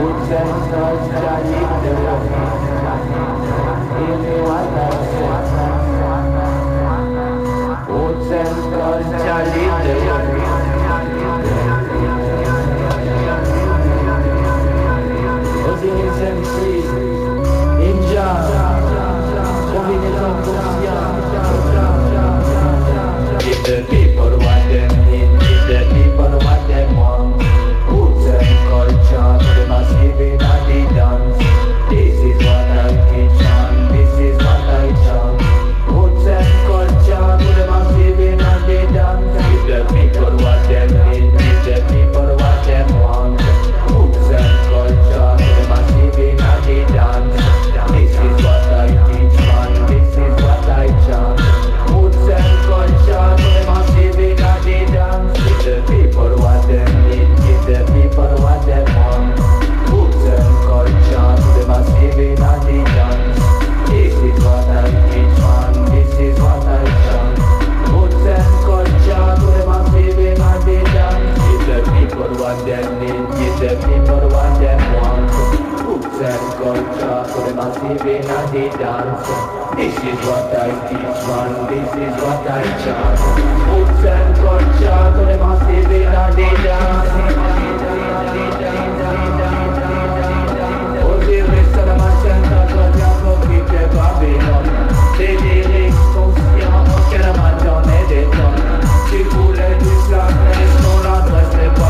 Guten Tag, the people what them want Cooks and culture, so they the dance This is what I teach man, this is what I chant Cooks and culture, so they must dance Babylon, les lyrics conscients, aucun man j'en ai. Si vous voulez du slam, non, l'adresse n'est pas.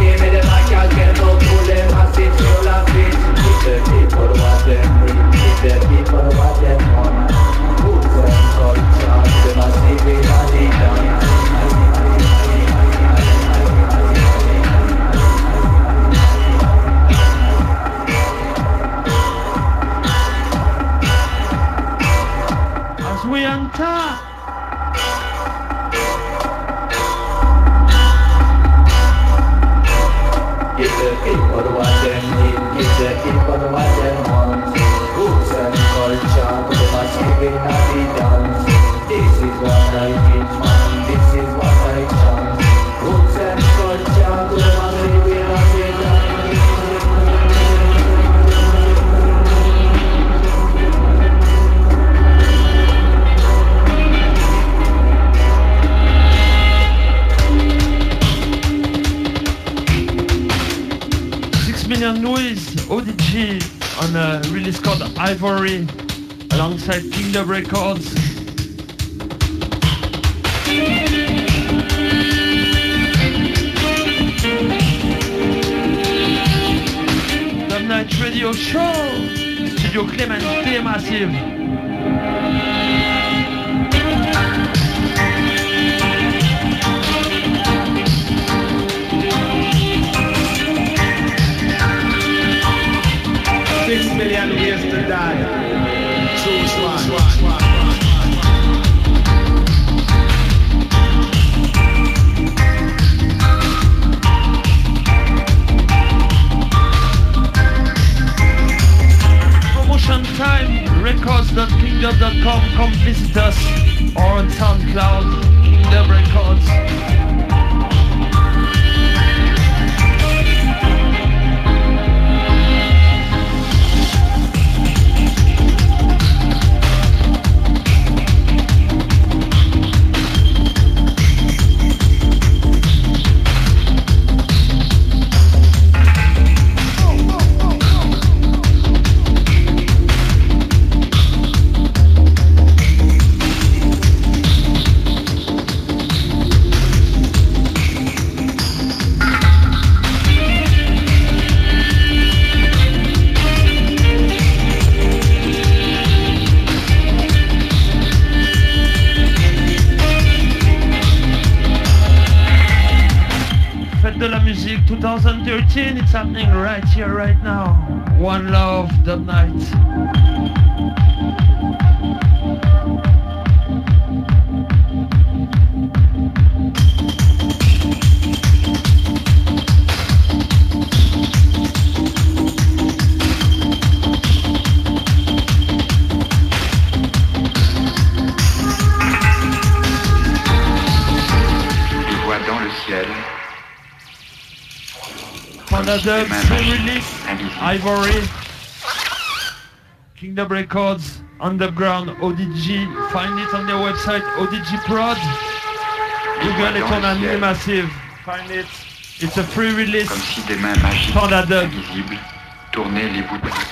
Ivory alongside Kingdom Records. Dub Night Radio Show, Studio Clément Massive. verdade. True squad. Time records.kingdom.com come visit us or on SoundCloud something right here, right now. One love, the night. Canada, Cyrillic, Ivory, Kingdom Records, Underground, ODG. Find it on their website, ODG Prod. Google est on année massive. Find it. It's a free release. Comme les boutons.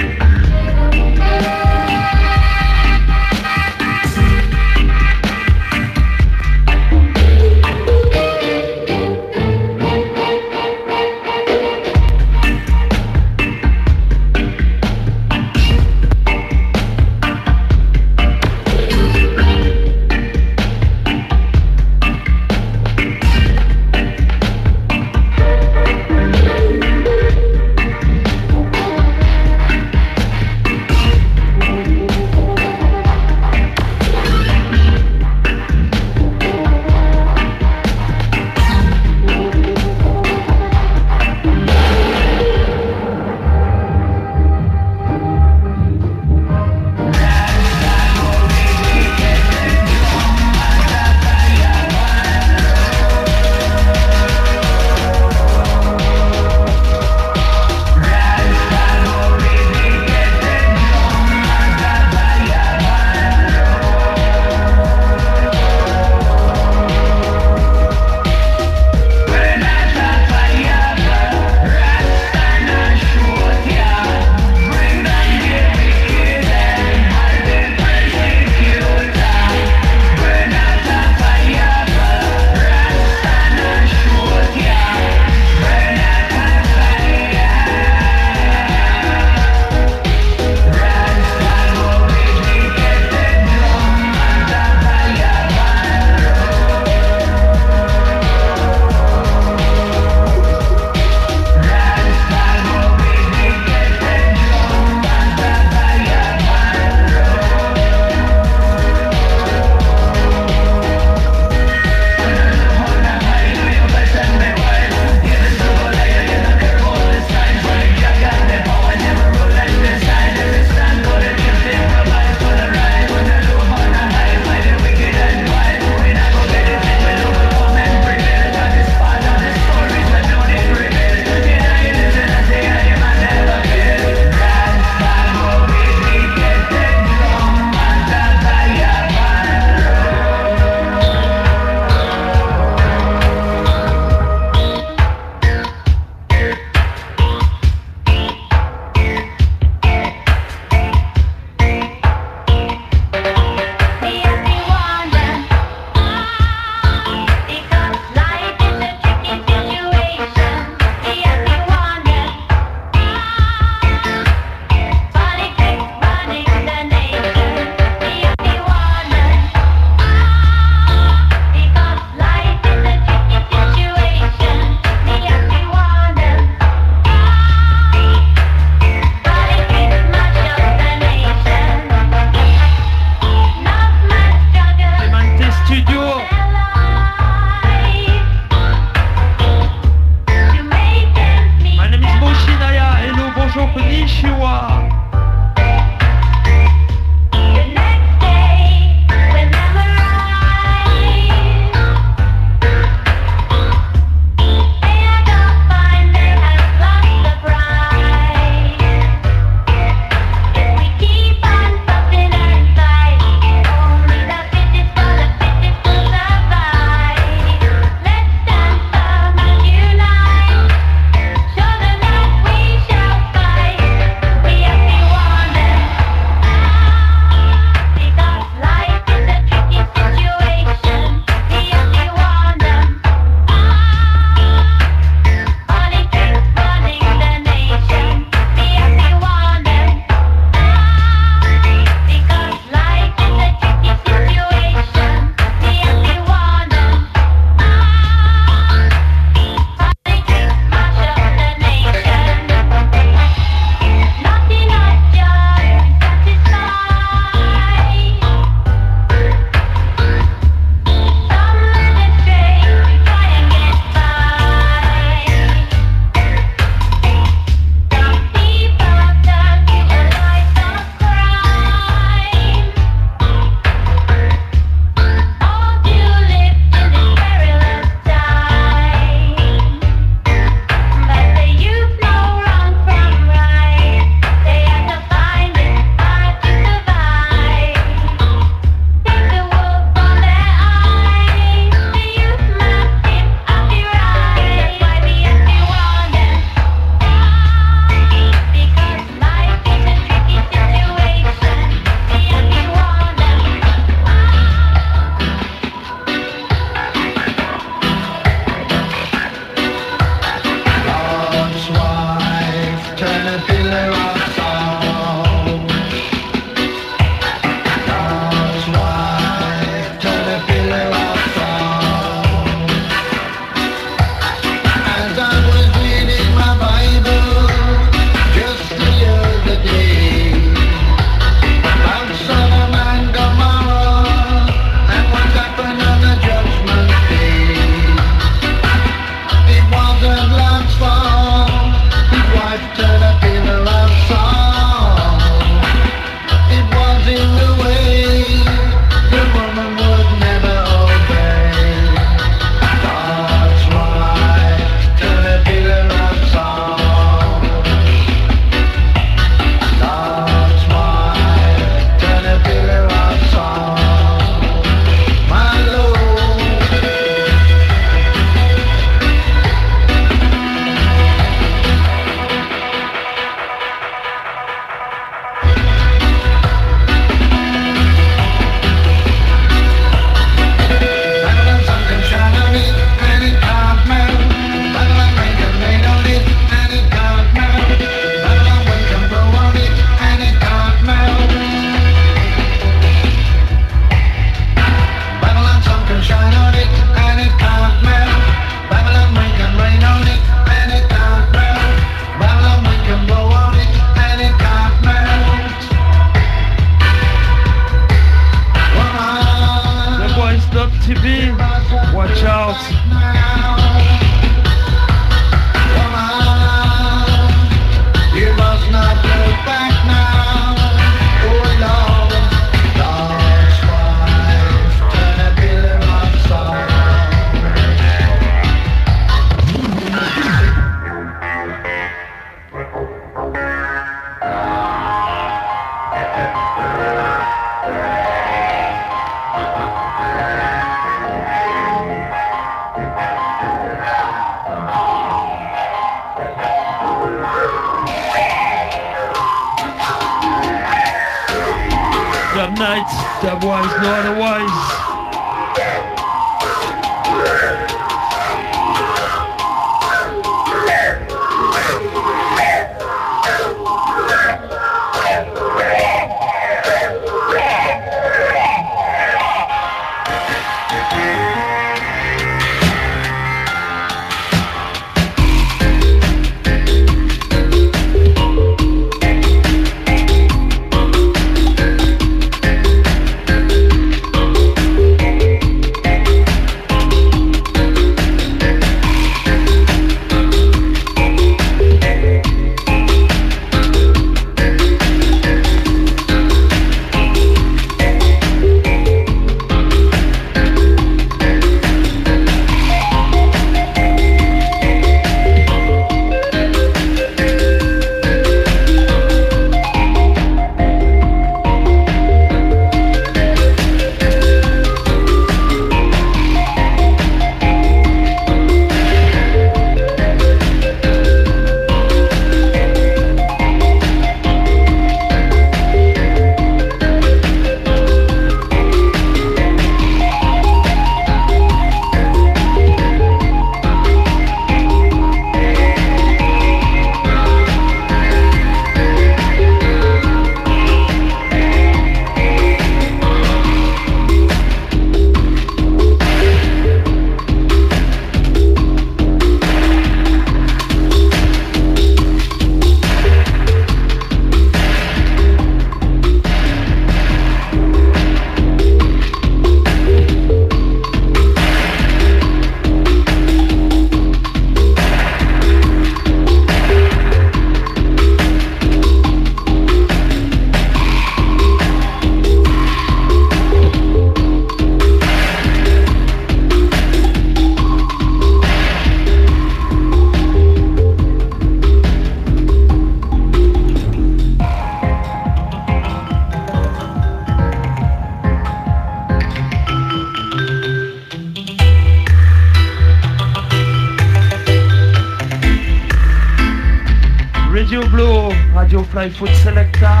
my food selector.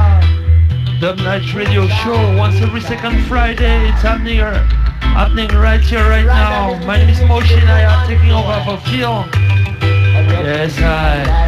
Dub Night Radio Show once every second Friday. It's happening, uh, happening right here, right now. My name is Moshin. I am taking over for Phil. Yes, I.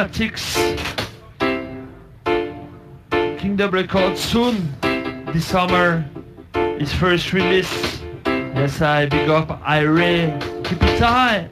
from Nomatics. Kingdom Records soon, this summer, his first release. Yes, I big up Ira. Keep it high.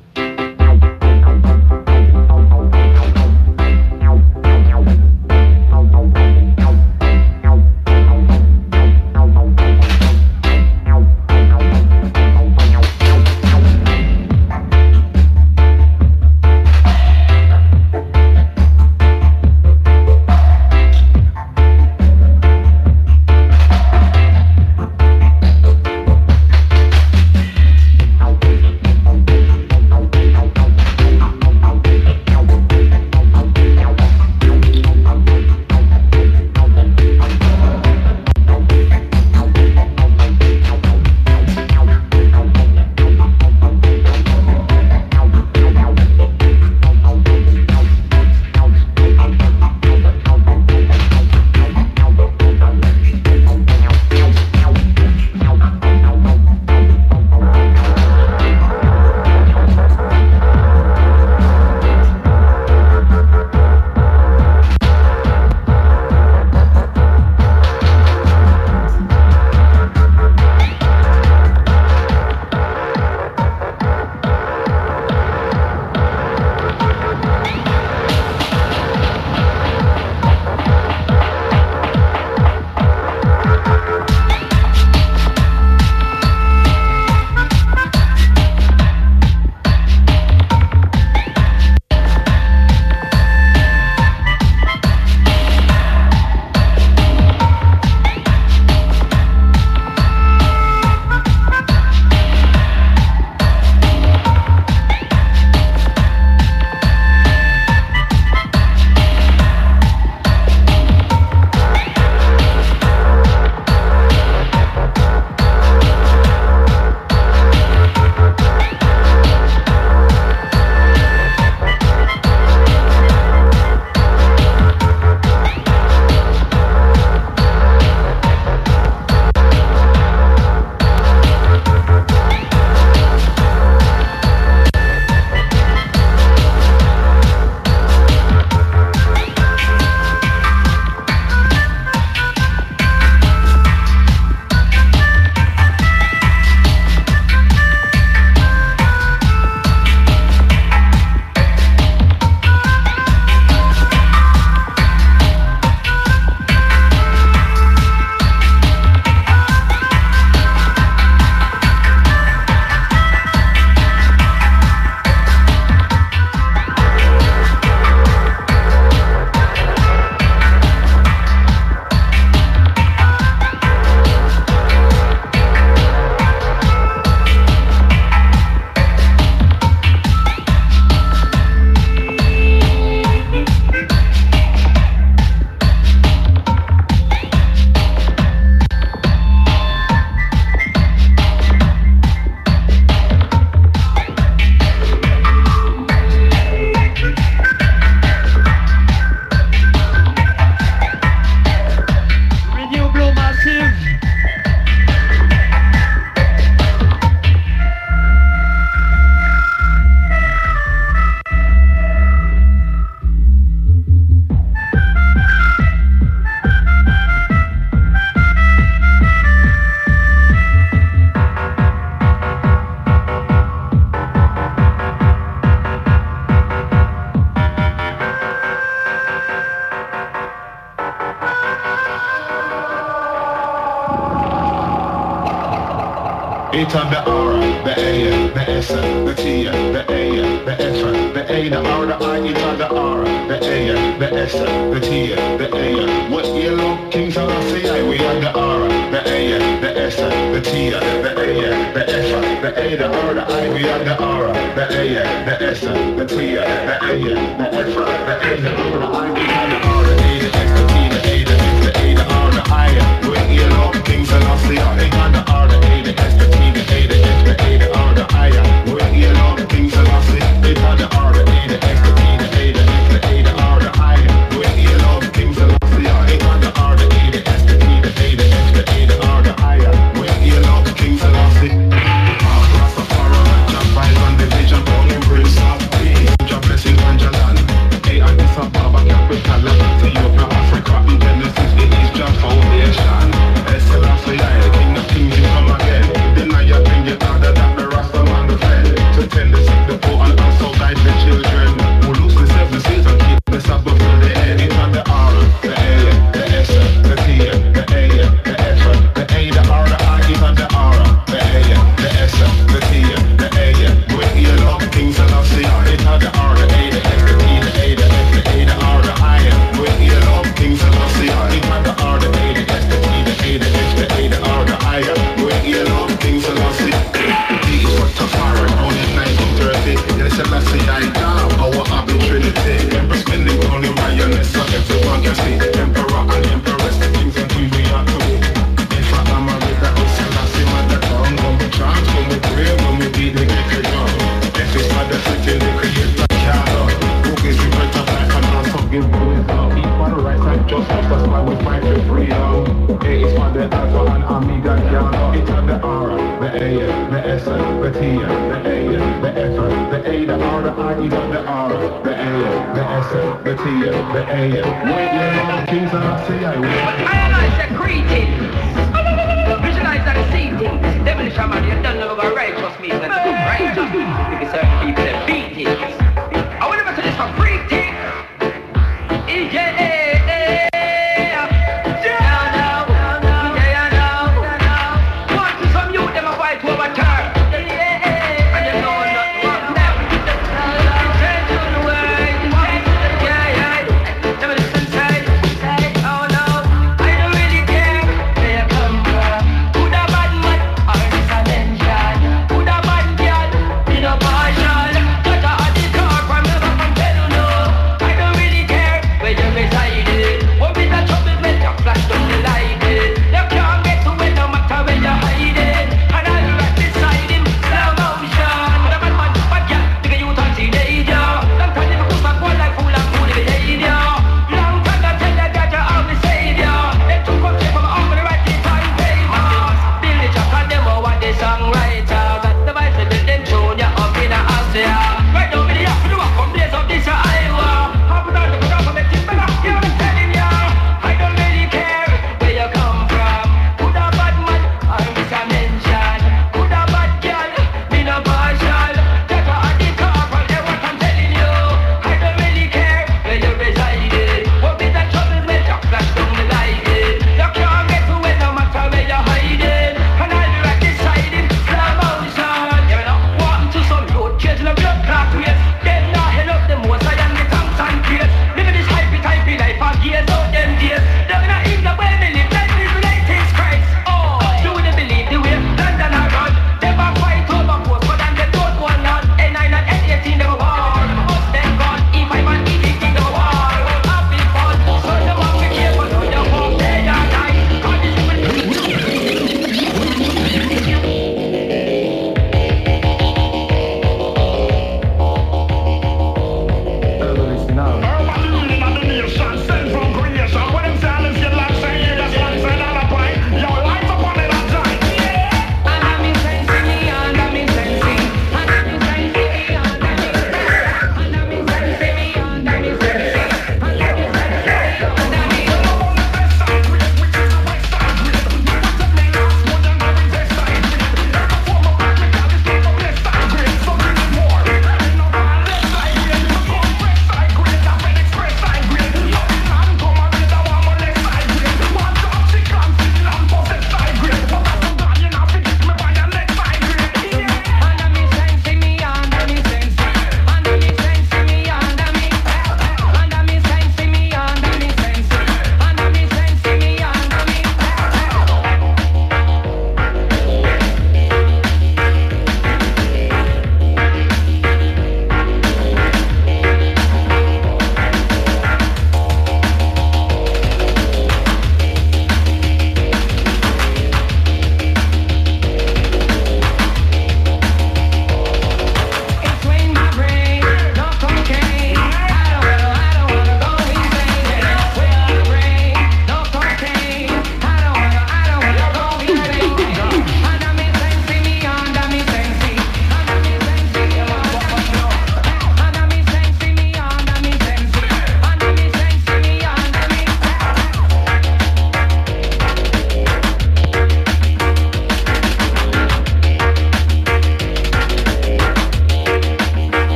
Anytime the R, the A, the S, the T, the A, the F, the A, the R, the I, anytime the R, the A, the S, the T, the A. What yellow kings are I say? I we are the R, the A, the S, the T, the A, the F, the A, the R, the I, we are the R, the A, the S, the T, the A, the F, the A, the R, the I, we are the R, the A, the S, the T, the A, the F, the A, the R, the I. What yellow kings are I say?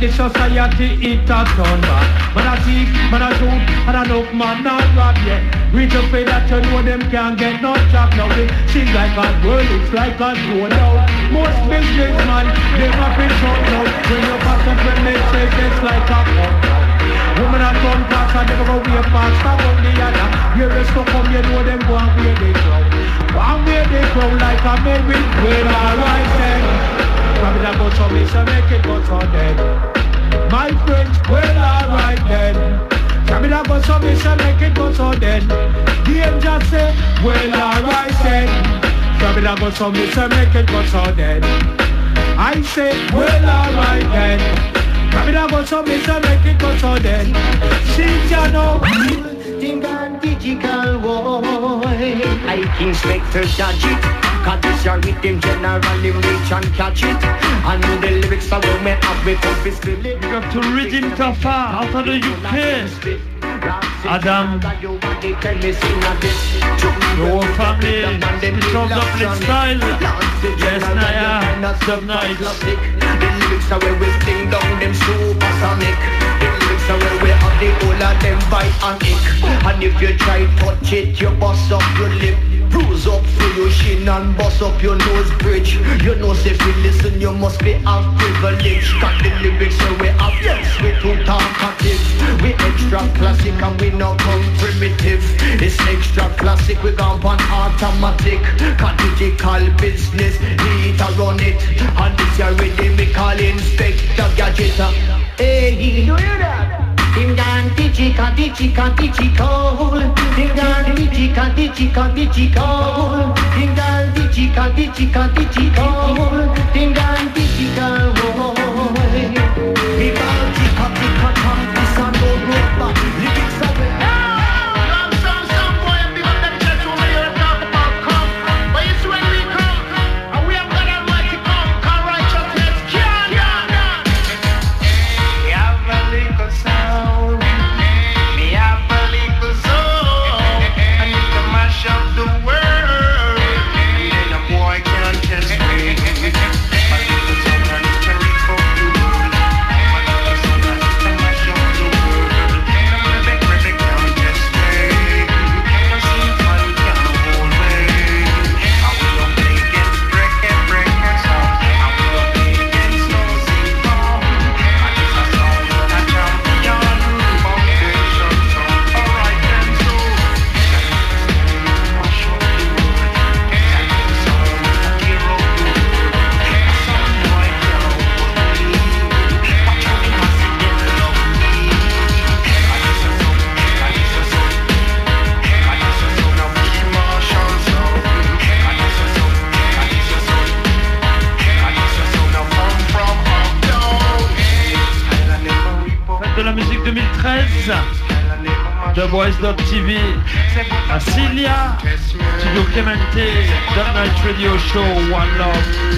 The society it has done bad. Man a thief, man a shoot, and a look man not rob yet. Reach up for that you know them can't get no job now. It seems like a world, it's like a show now. Most businessmen, they have been shut now. When you pass up when they say it's like a pump Woman a come past and they go way past Stop on the other Here is to come, you know them go and where they go One where they go like a man Mary Well alright then Probably that go so me so make it go so then My friends, well alright then. Probably that go so me so make it go so then. The angel say, well alright then. Probably that go so me so make it go so then. I say, well alright then. Grab it up on some miss and make it go so then I judge it Cause this your rhythm generally reach and catch it And the lyrics are women up with confess to live You have to redeem Tafa out of the UK Adam, the whole family, switch on the flip style. Yes, Naya, some nights. The lyrics are where we sing down them supersonic. Lyrics are where we have the whole of them bite and ick. And if you try touch it, you bust up your lip. Bruise up for your shin and bust up your nose bridge. You know say if you listen you must be of privilege Got the lyrics where we have yes we too talkative. We extra classic and we not come primitive. It's extra classic we gone on automatic. Got digital business need to run it. And this year rhythm we call Inspector Gadget. Uh, hey, you hear that? Ding dong, digica, digica, digical. Ding dong, digica, digica, digical. Ding dong, digica, digica, digical. Ding dong, digical. We bow, dica, dica, TheVoice.tv Asilia Studio Clemente The Night Radio Show One Love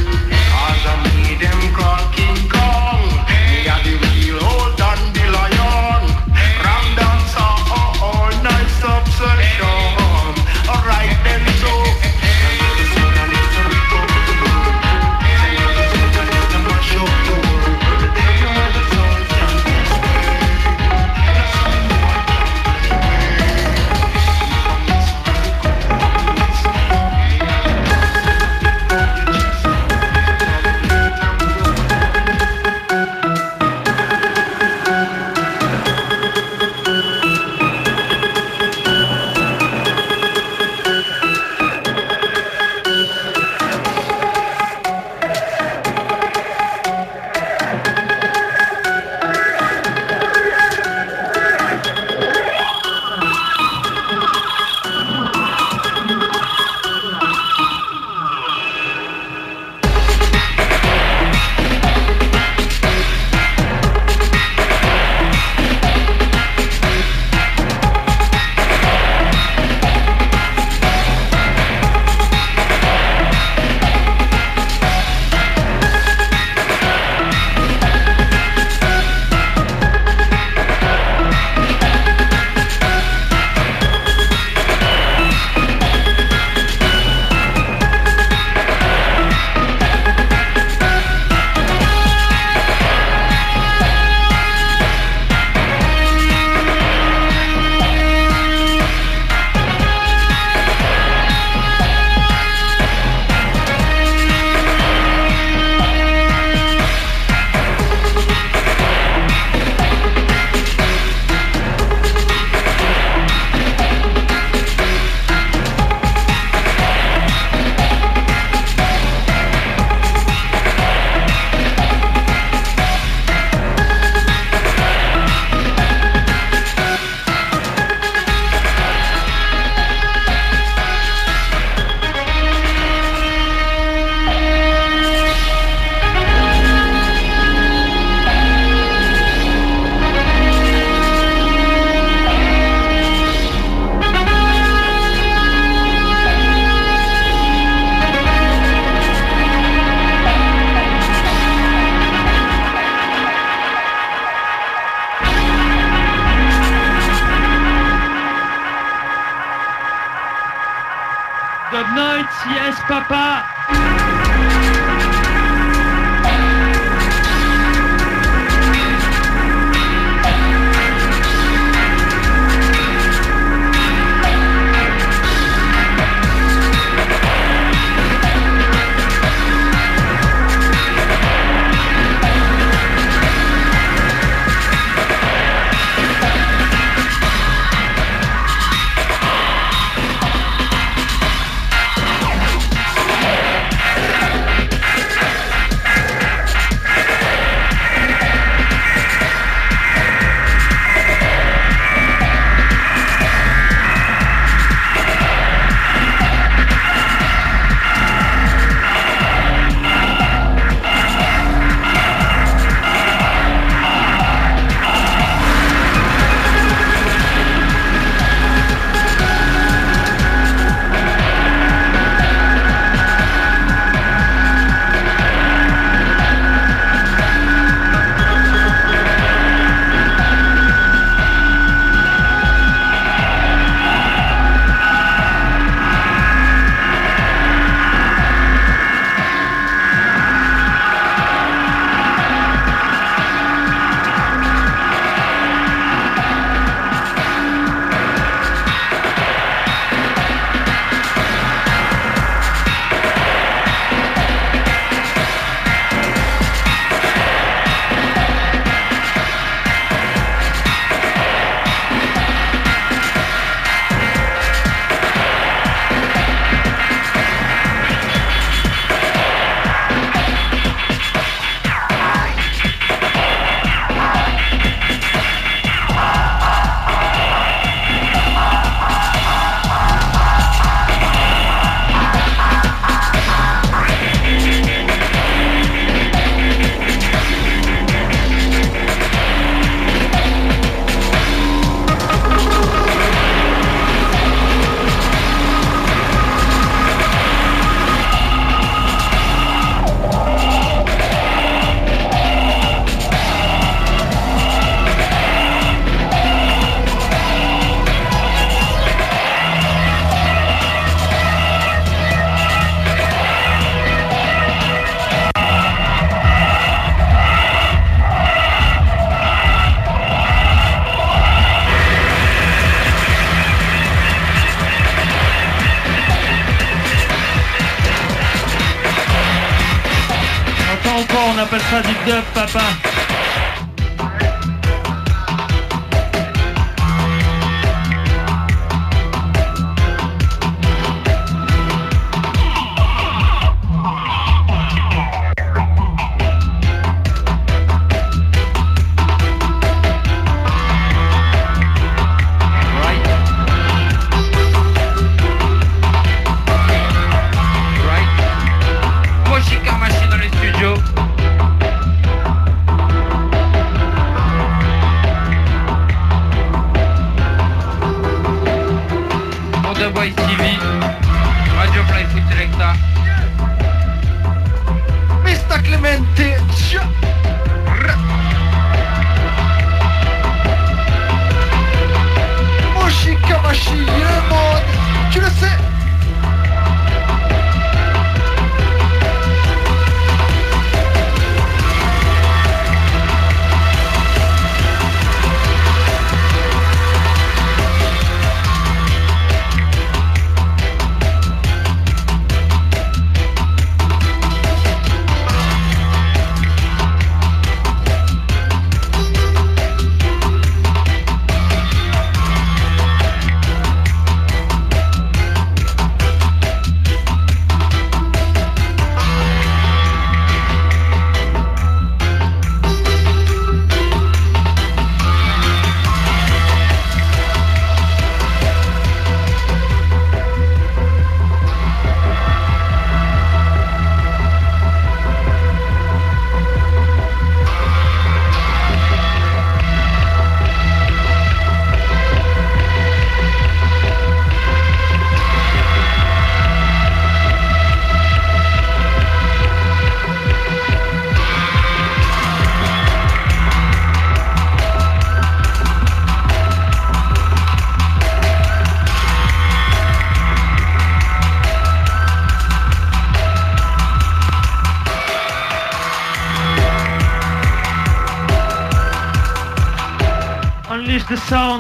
papa.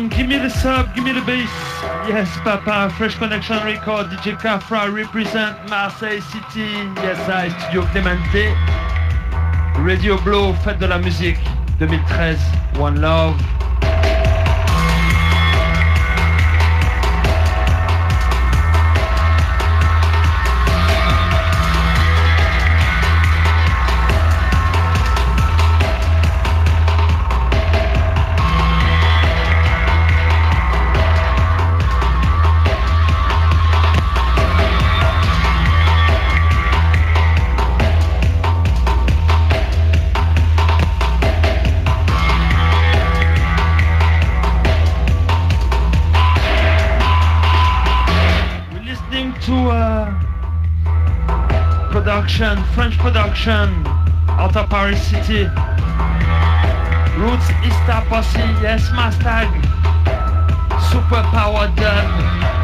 Give me the sub, give me the bass. Yes, papa, Fresh Connection Record, DJ Kafra represent Marseille City. Yes, I, Studio Clemente. Radio Blow, fête de la musique 2013, One Love. Production, French production, out of Paris City. Roots Easter Posse, yes, Mustang. Super Power Dub.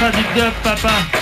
On appelle ça du dub, papa.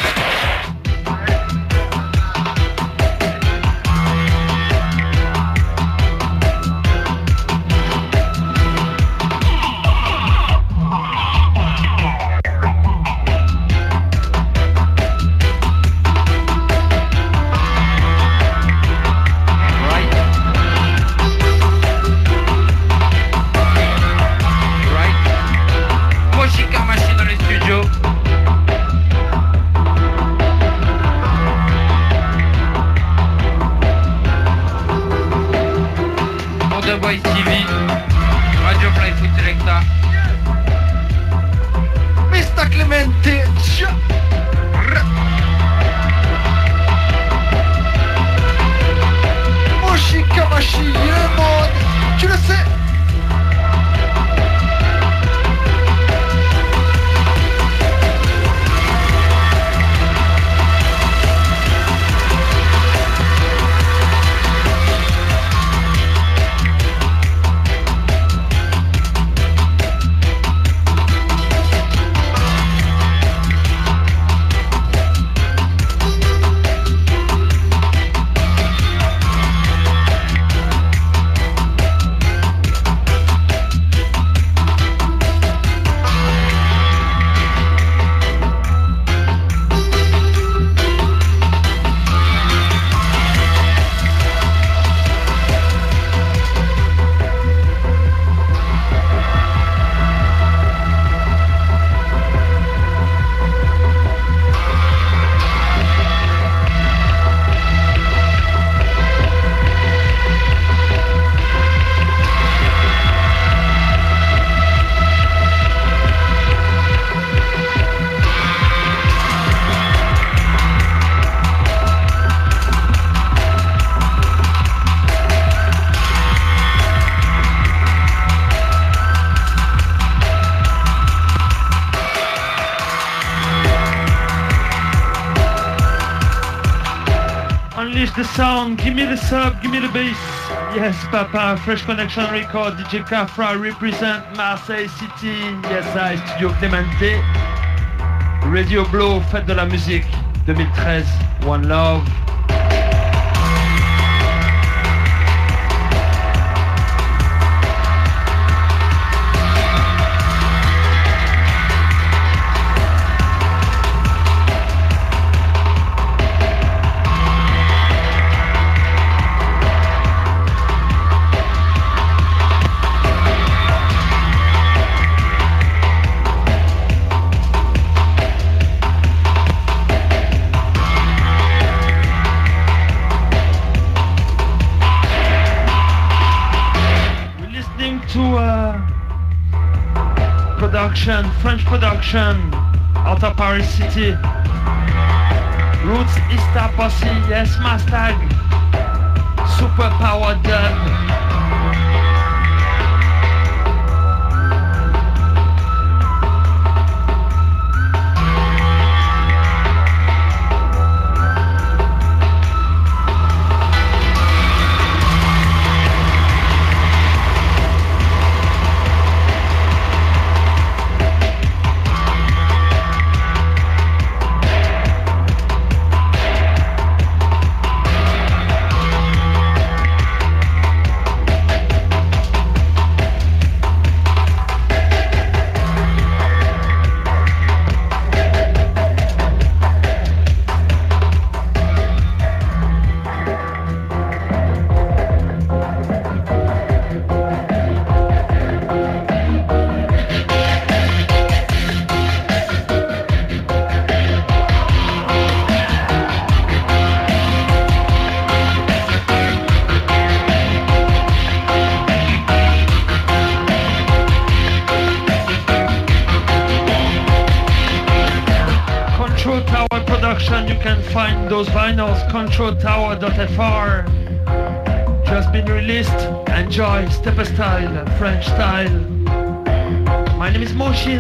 The sub, give me the bass. Yes, papa, Fresh Connection Record, DJ Kafra represent Marseille City. Yes, I, Studio Clemente. Radio Blow, fête de la musique 2013, One Love. French production, out of Paris City. Roots Easter Posse, yes, Mustang. Super Power Dub. Production, you can find those vinyls, controltower.fr. Just been released. Enjoy, step style, French style. My name is Moshi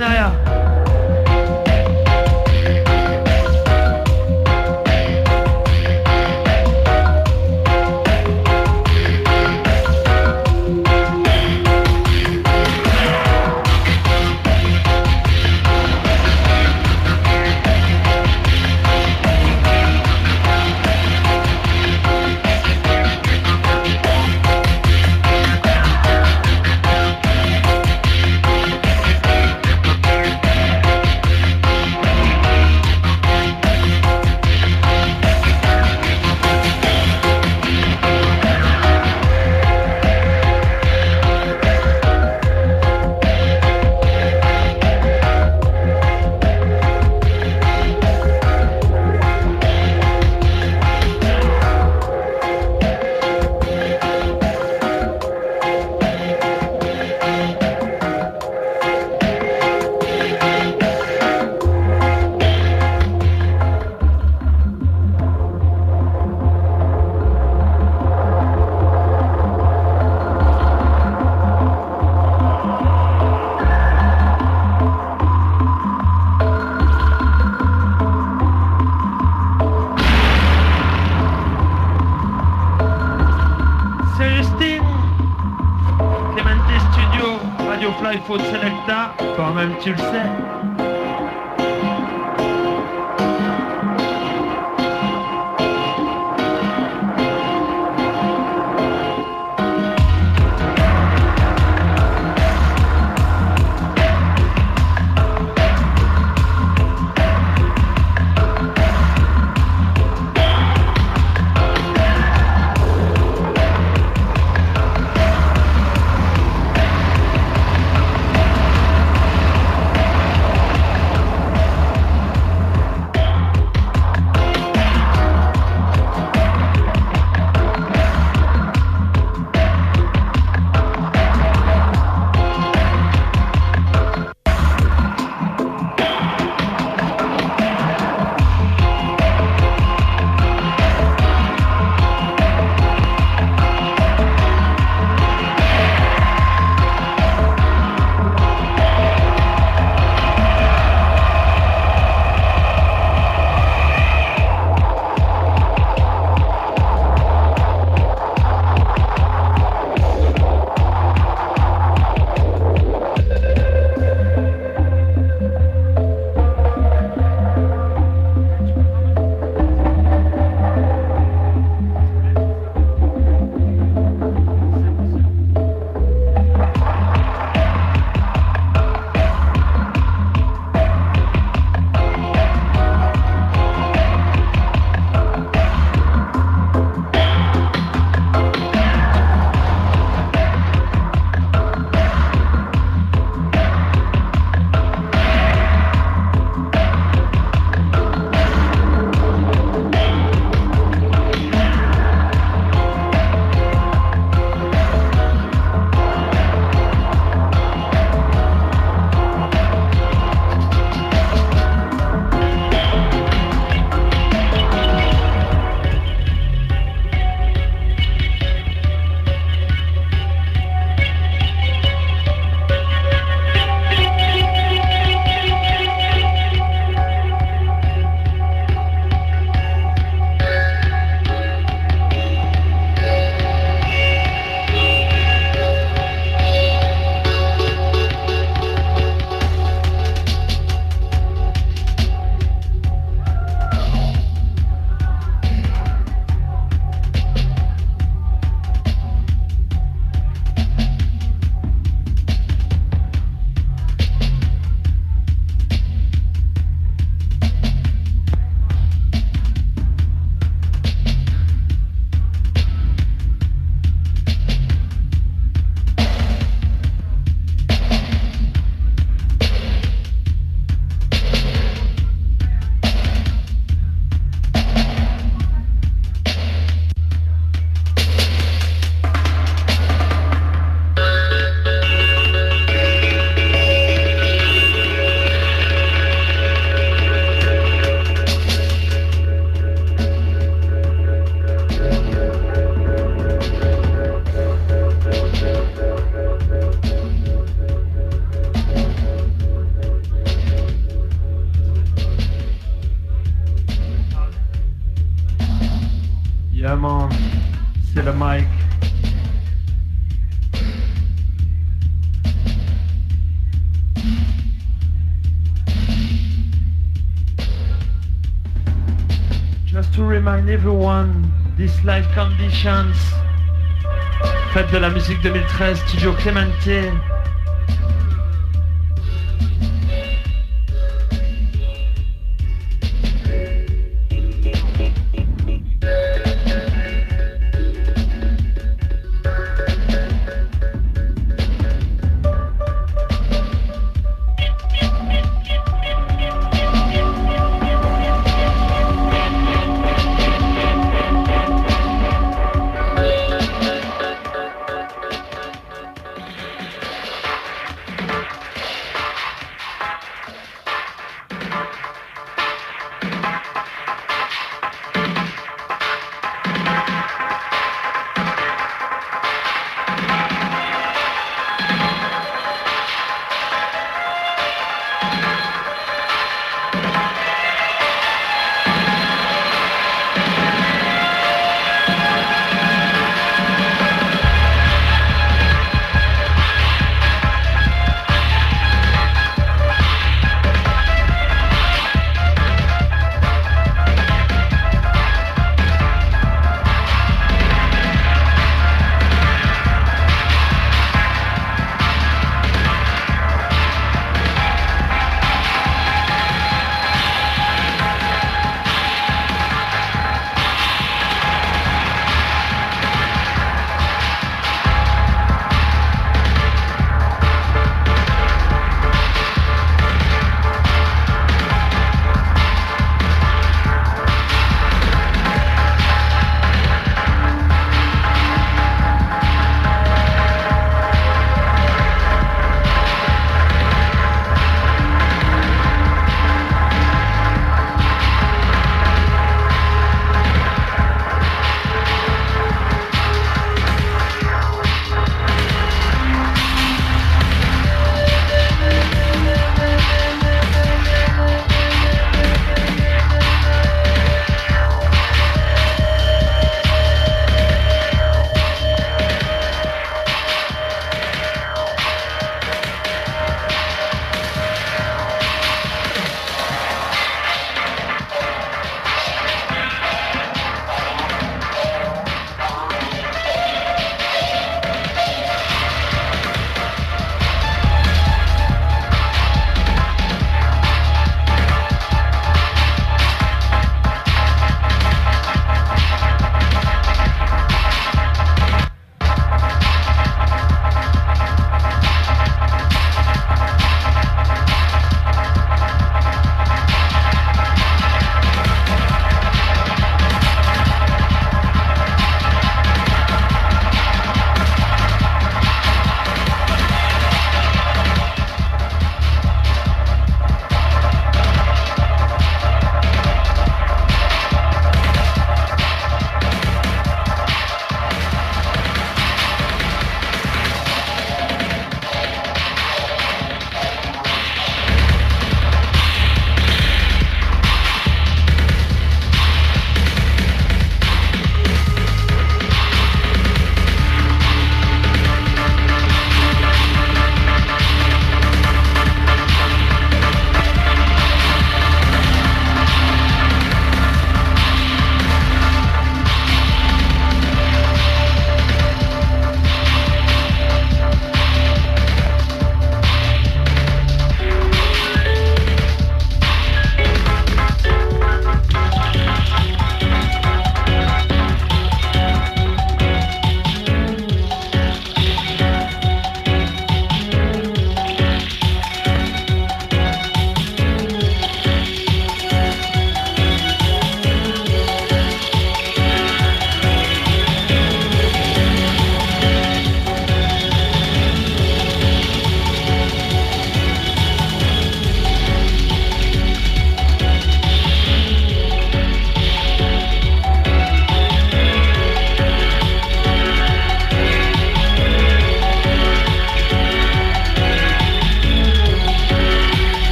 musique 2013, Studio Clémentine.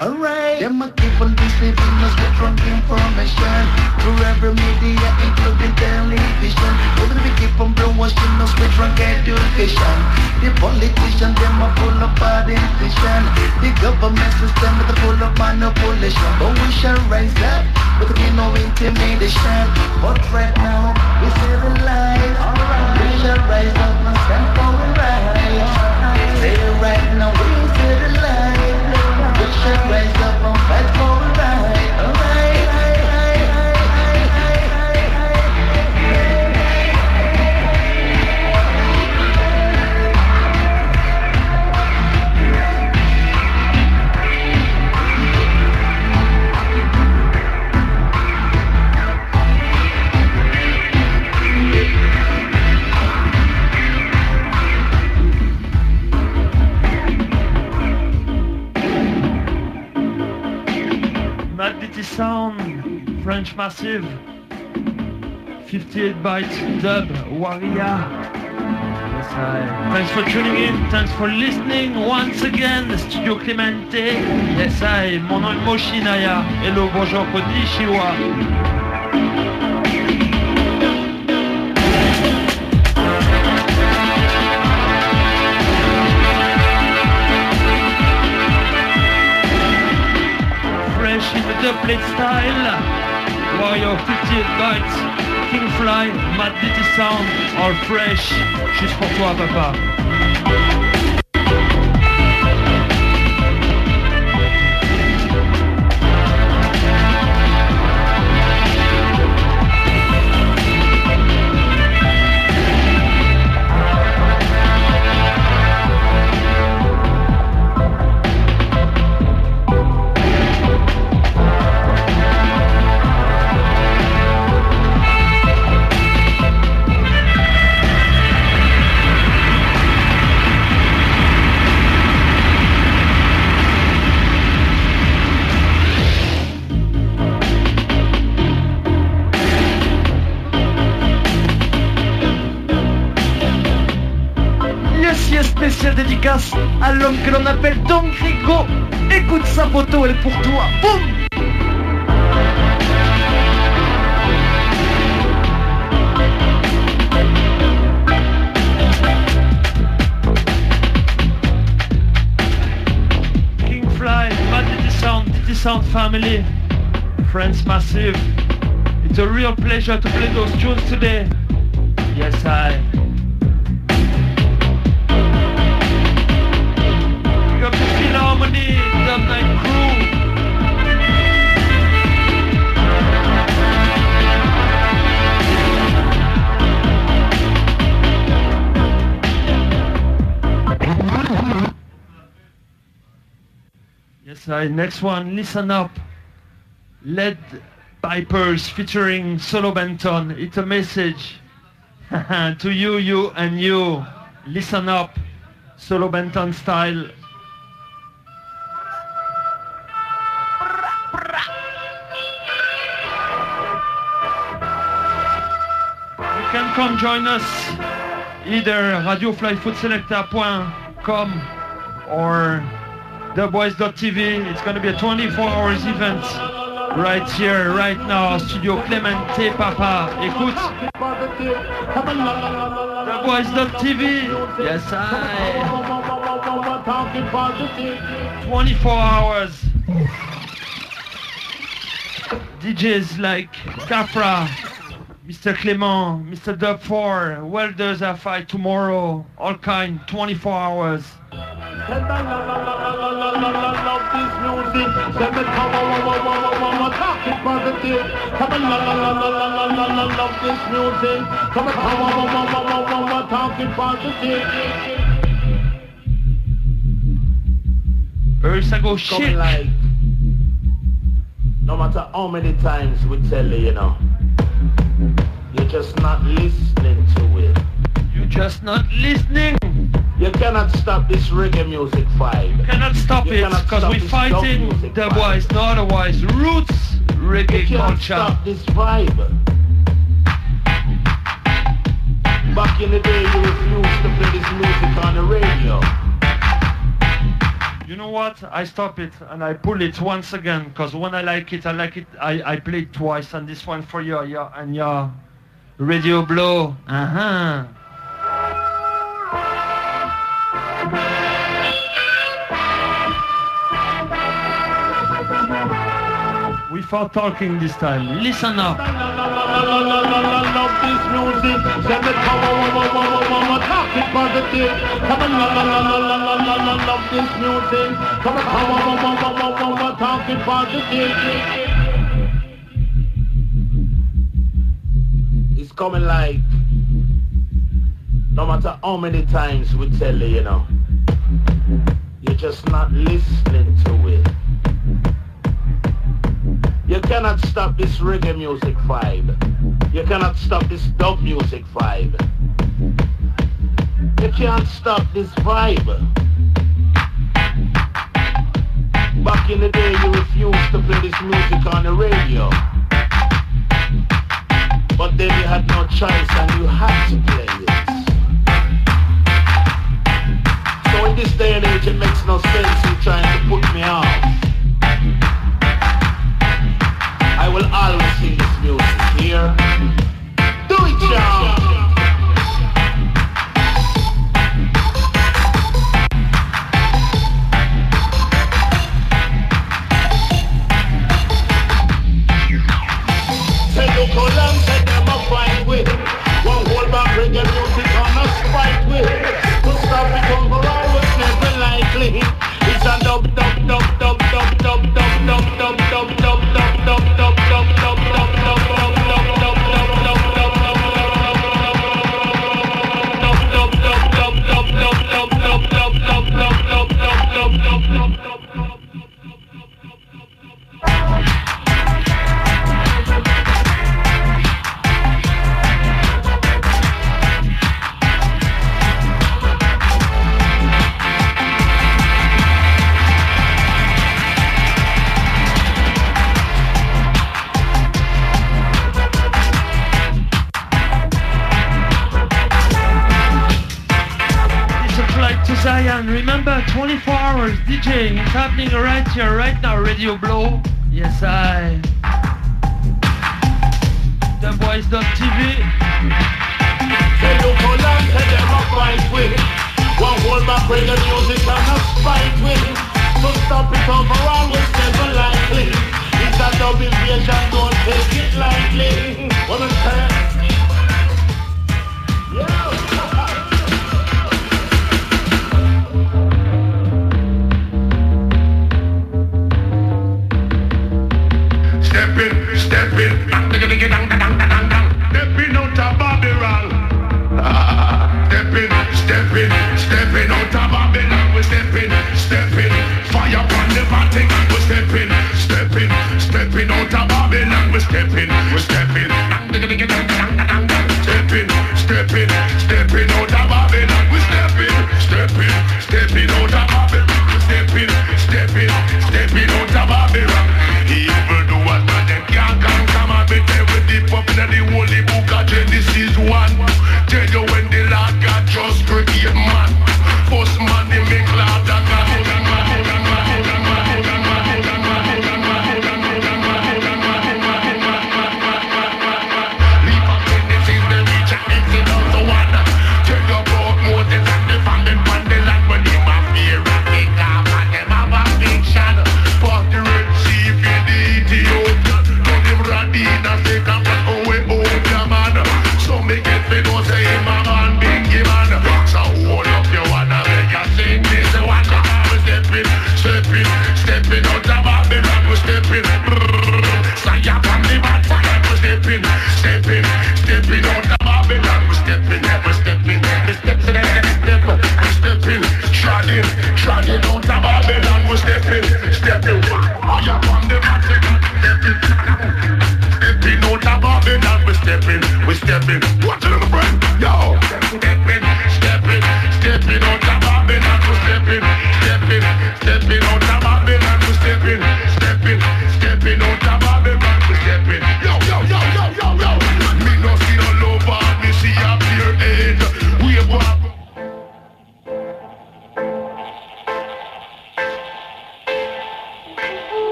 Alright, them a keep on deceiving us with wrong information. Through every media, including television. Education. The politicians, them full of bad intention The government system full of manipulation. But we shall rise up intimidation. But right now, we light. We shall rise up and stand for right. Say it right now, We shall rise Sound, French Massive, 58 bytes, dub, I. Thanks for tuning in, thanks for listening once again, Studio Clemente. Yes, I. Mon nom est Moshinaya. Hello, bonjour, konnichiwa. Dubplate style. Warrior 58 bytes. Kingfly, Mad Sound, all fresh. Juste pour toi, papa. Dédicace à l'homme que l'on appelle Don Grigo. Écoute sa photo, elle est pour toi. Boum Sound family, Friends Massive. It's a real pleasure to play those tunes today. Yes, I. Yes, Next one, listen up. Led Pipers featuring Solo Banton. It's a message to you, you, and you. Listen up. Solo Banton style. You can come join us either radioflyfootselector.com or theboys.tv. It's going to be a 24 hours event right here, right now. Studio Clemente Papa. Écoute. Theboys.tv. Yes, I. 24 hours. DJs like Capra, Mr. Clement, Mr. Dub 4, Welders at 5 tomorrow, all kind, 24 hours. And I love, love, love, love, love, love this music. Let me come on, on, on, on, on, on, talk it positive. Come on, love, love, love, love, love, love, love this music. Come on, come on, on, on, on, on, on, talk it positive. First I go shit. Like, no matter how many times we tell you, you know, you're just not listening to it. You're just not listening. You cannot stop this reggae music vibe. Cannot stop You it because we fighting the vibe. boys, no otherwise. Roots reggae You can't culture. stop this vibe. Back in the day, you refused to play this music on the radio. You know what? I stop it and I pull it once again because when I like it, I like it. I, I play it twice and this one for you, yeah, and yeah. Radio blow. Uh huh. On, talking this time. Listen up. It's coming like, no matter how many times we tell you, you know, you're just not listening to it. You cannot stop this reggae music vibe. You cannot stop this dub music vibe. You can't stop this vibe. Back in the day, you refused to play this music on the radio. But then you had no choice and you had to play it. So in this day and age, it makes no sense you trying to put me off. I will always sing this music here. Do it, y'all.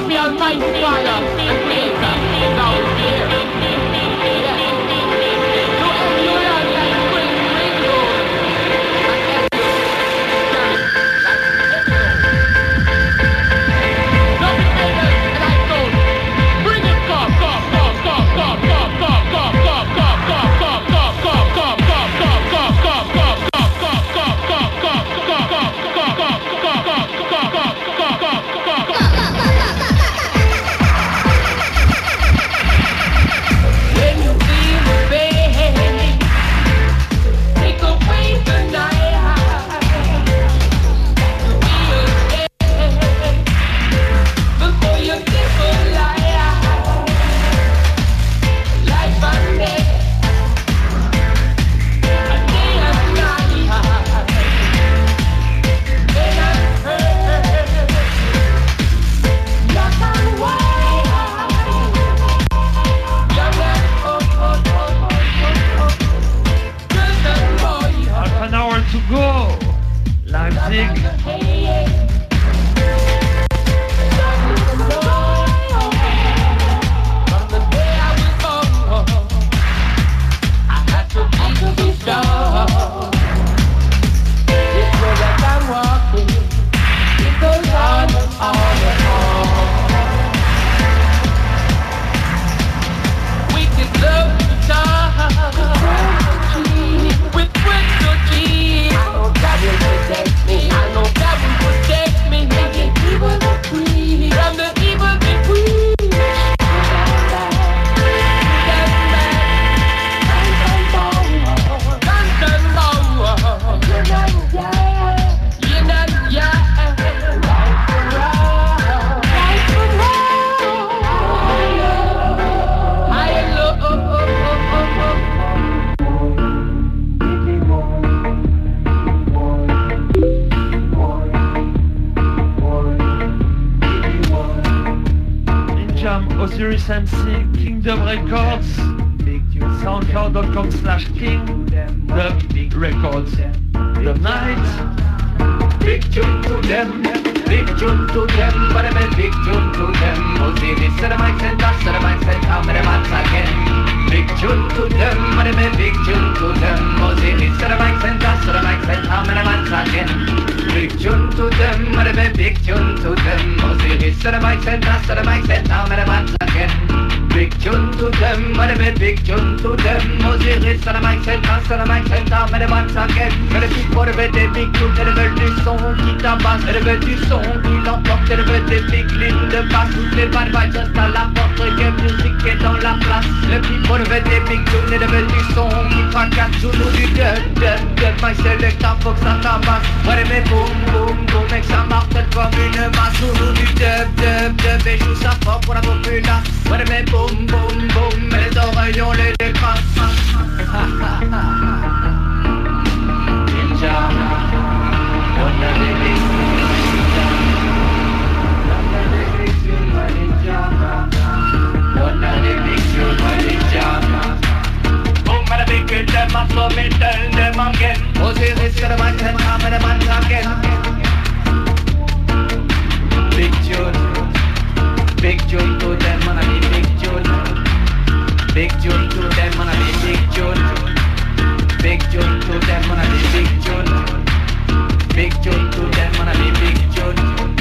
I'll be on my feet, Big tune to them, wanna be big tune. Big tune to them, wanna be big tune. Big tune to them, wanna be big tune. Big tune to them, wanna be big tune.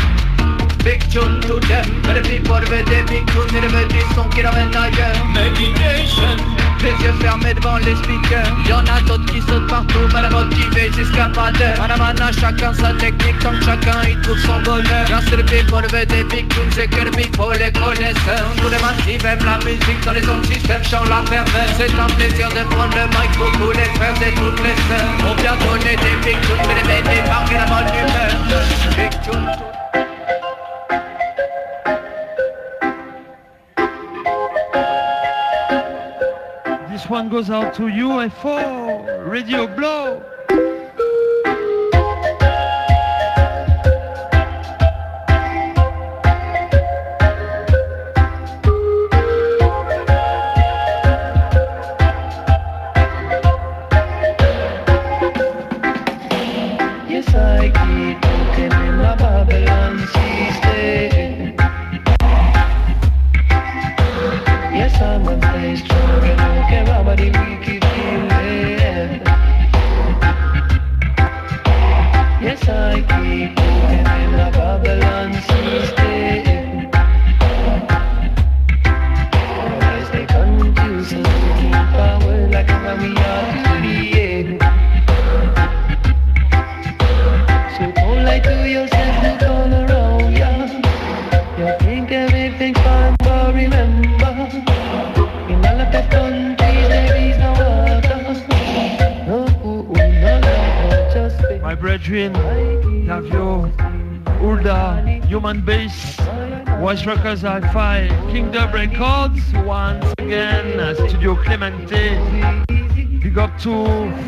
Big tune to them, mais les people veulent des big tunes et veulent des sons qui l'emmènent ailleurs. Meditation. Les yeux fermés devant les speakers. Y'en a d'autres qui sautent partout Mal à motiver jusqu'à pas d'heure Manamana chacun sa technique que chacun y trouve son bonheur. Quand c'est le veut des big tunes C'est que le people les connaisseurs. Tous les massifs aiment la musique Dans les ondes système chant la pervers C'est un plaisir de prendre le mic Pour tous les frères et toutes les sœurs. On vient donner des tunes Mais les marquent la bonne humeur one goes out to UFO Radio Blow.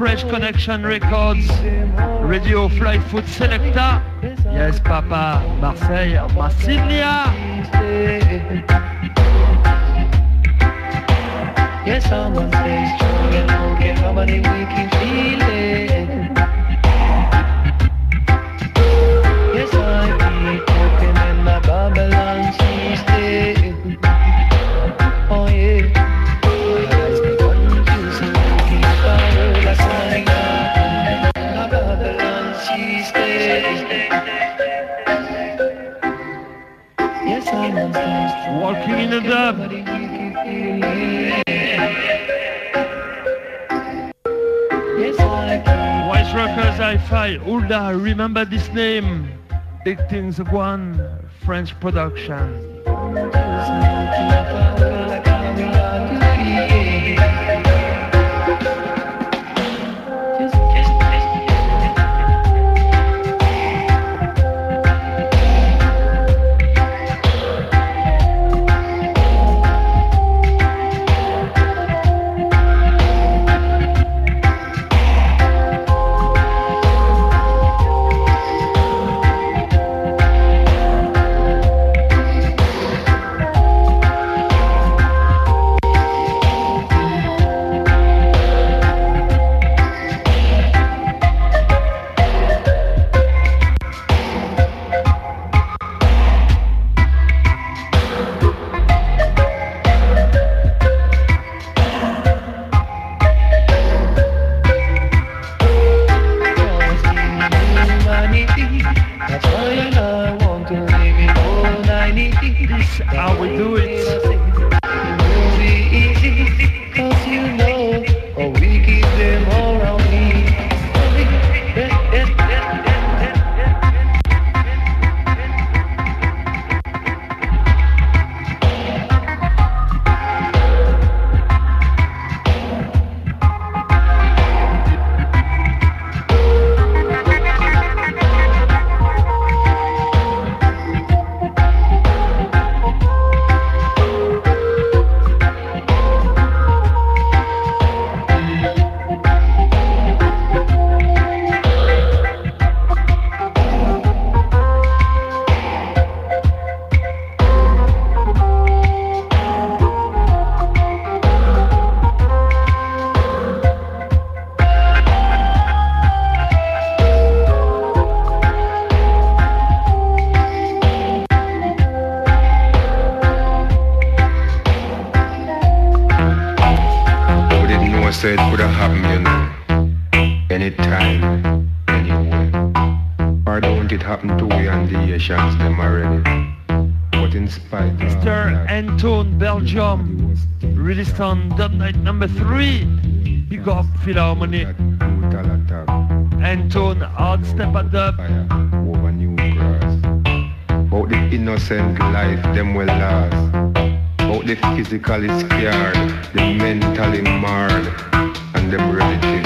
Fresh Connection Records, Radio Fly Food Selecta. Yes, Papa, Marseille, Massilia. Yes, This name. Big Things One, French production. Philharmonic and tone hard step at the fire over new grass. About the innocent life them will last. About the physically scared, the mentally marred, and them ready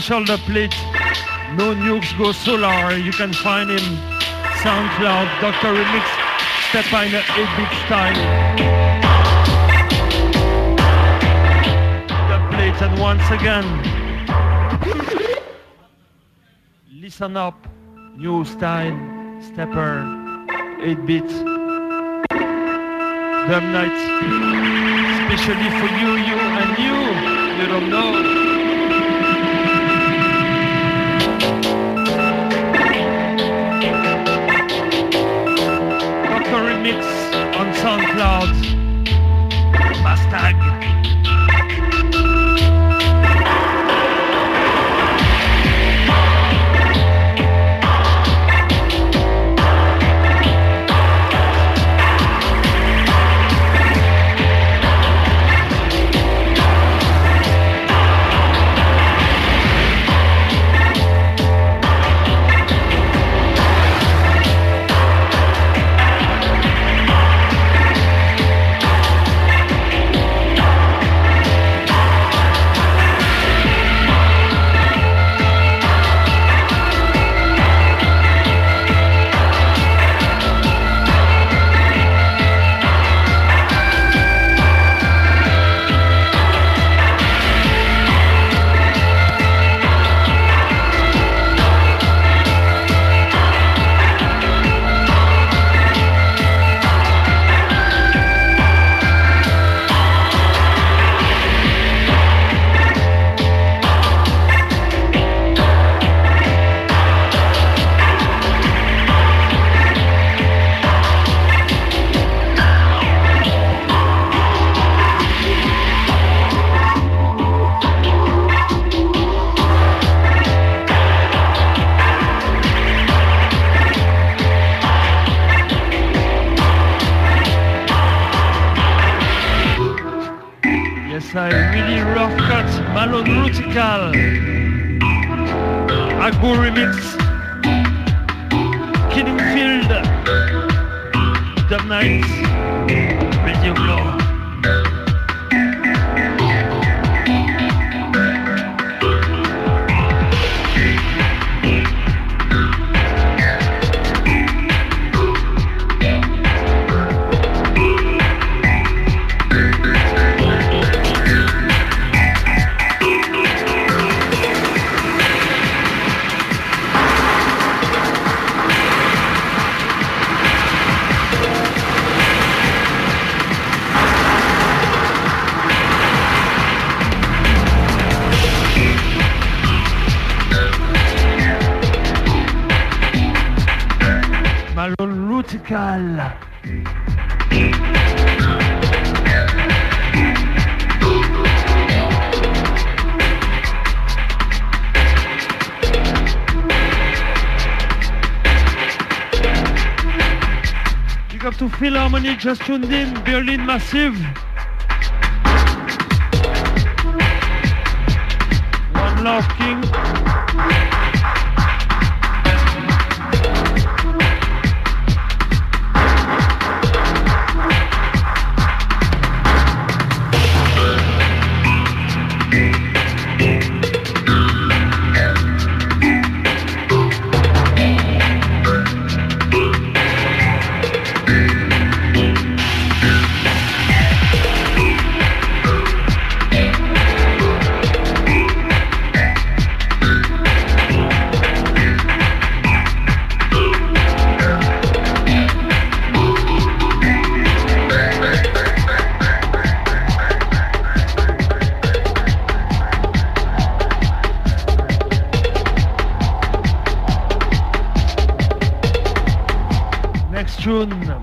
shoulder plate. No nukes go solar. You can find him SoundCloud, Dr. Remix, Stepine, A Big Style. The plate and once again. Listen up, new style, stepper, 8-bit, Damn night, especially for you, you and you, you don't know. SoundCloud. Mustang. Just tuned in, Berlin Massive.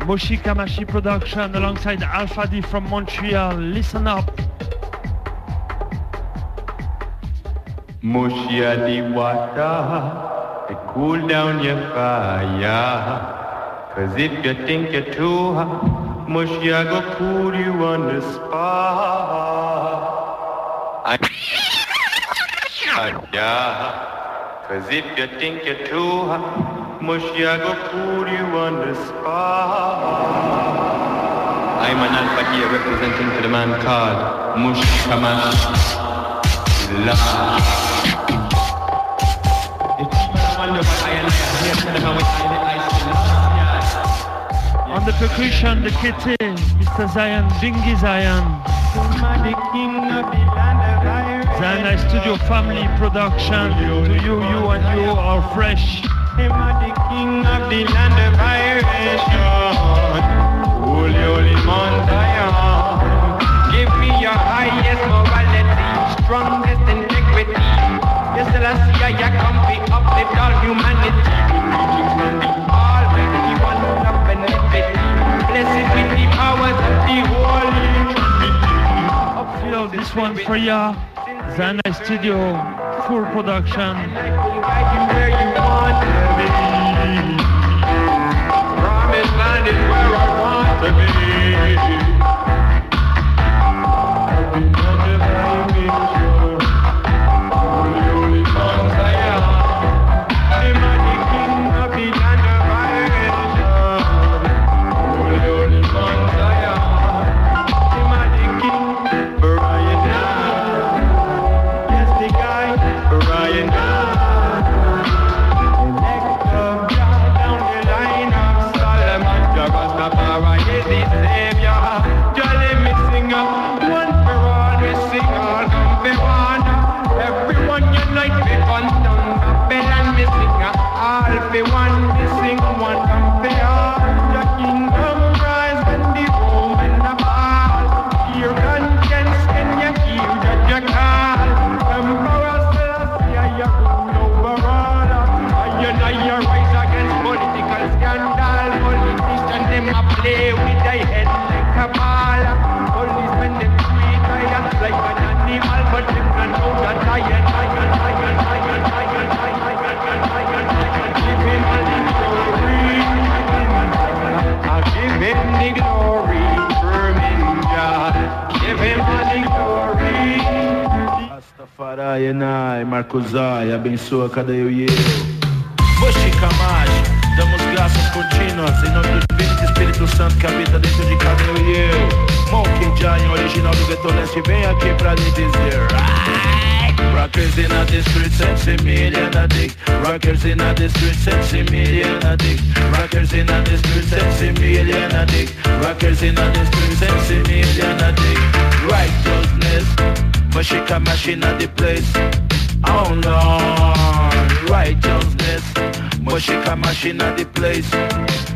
Moshi Kamashi production alongside Alpha D from Montreal. Listen up. The water, it cool down your fire. Cause if you think you're too hot, mushy I go cool you on the spot. I, yeah. Cause if you think you're too hot, mushy I go cool you on the spot. I'm an alpha here representing for the man called Mush Kamash. Love. On the percussion, the kitty, Mr. Zion, Bingy Zion. Zion Studio Family Production. To you, you and you are fresh. Him a the king of the land of vibration. Holy, holy Mount Zion. Give me your highest morality, strongest integrity. Yes, Selassie, I come to uplift all humanity. Almighty one of benefit. Blessed be the powers of the Holy Trinity. Upfield, this one for ya. Zen Studio full production. Promise land is where I want to be. Rastafari and I, Marcosai, abençoa cada eu e eu. Moshi Kamash, damos graças contínuas em nome do Divino Espírito Santo que habita dentro de cada eu e eu. Monkey Giant, original do Ghetto vem aqui pra lhe dizer. Rockers in the streets and see a dick. Rockers in the streets and see a dick. Rockers in the streets and see a dick. Rockers in the streets and see a dick. Righteousness, Mashika machine at the place. Oh Lord, righteousness, Mashika machine at the place.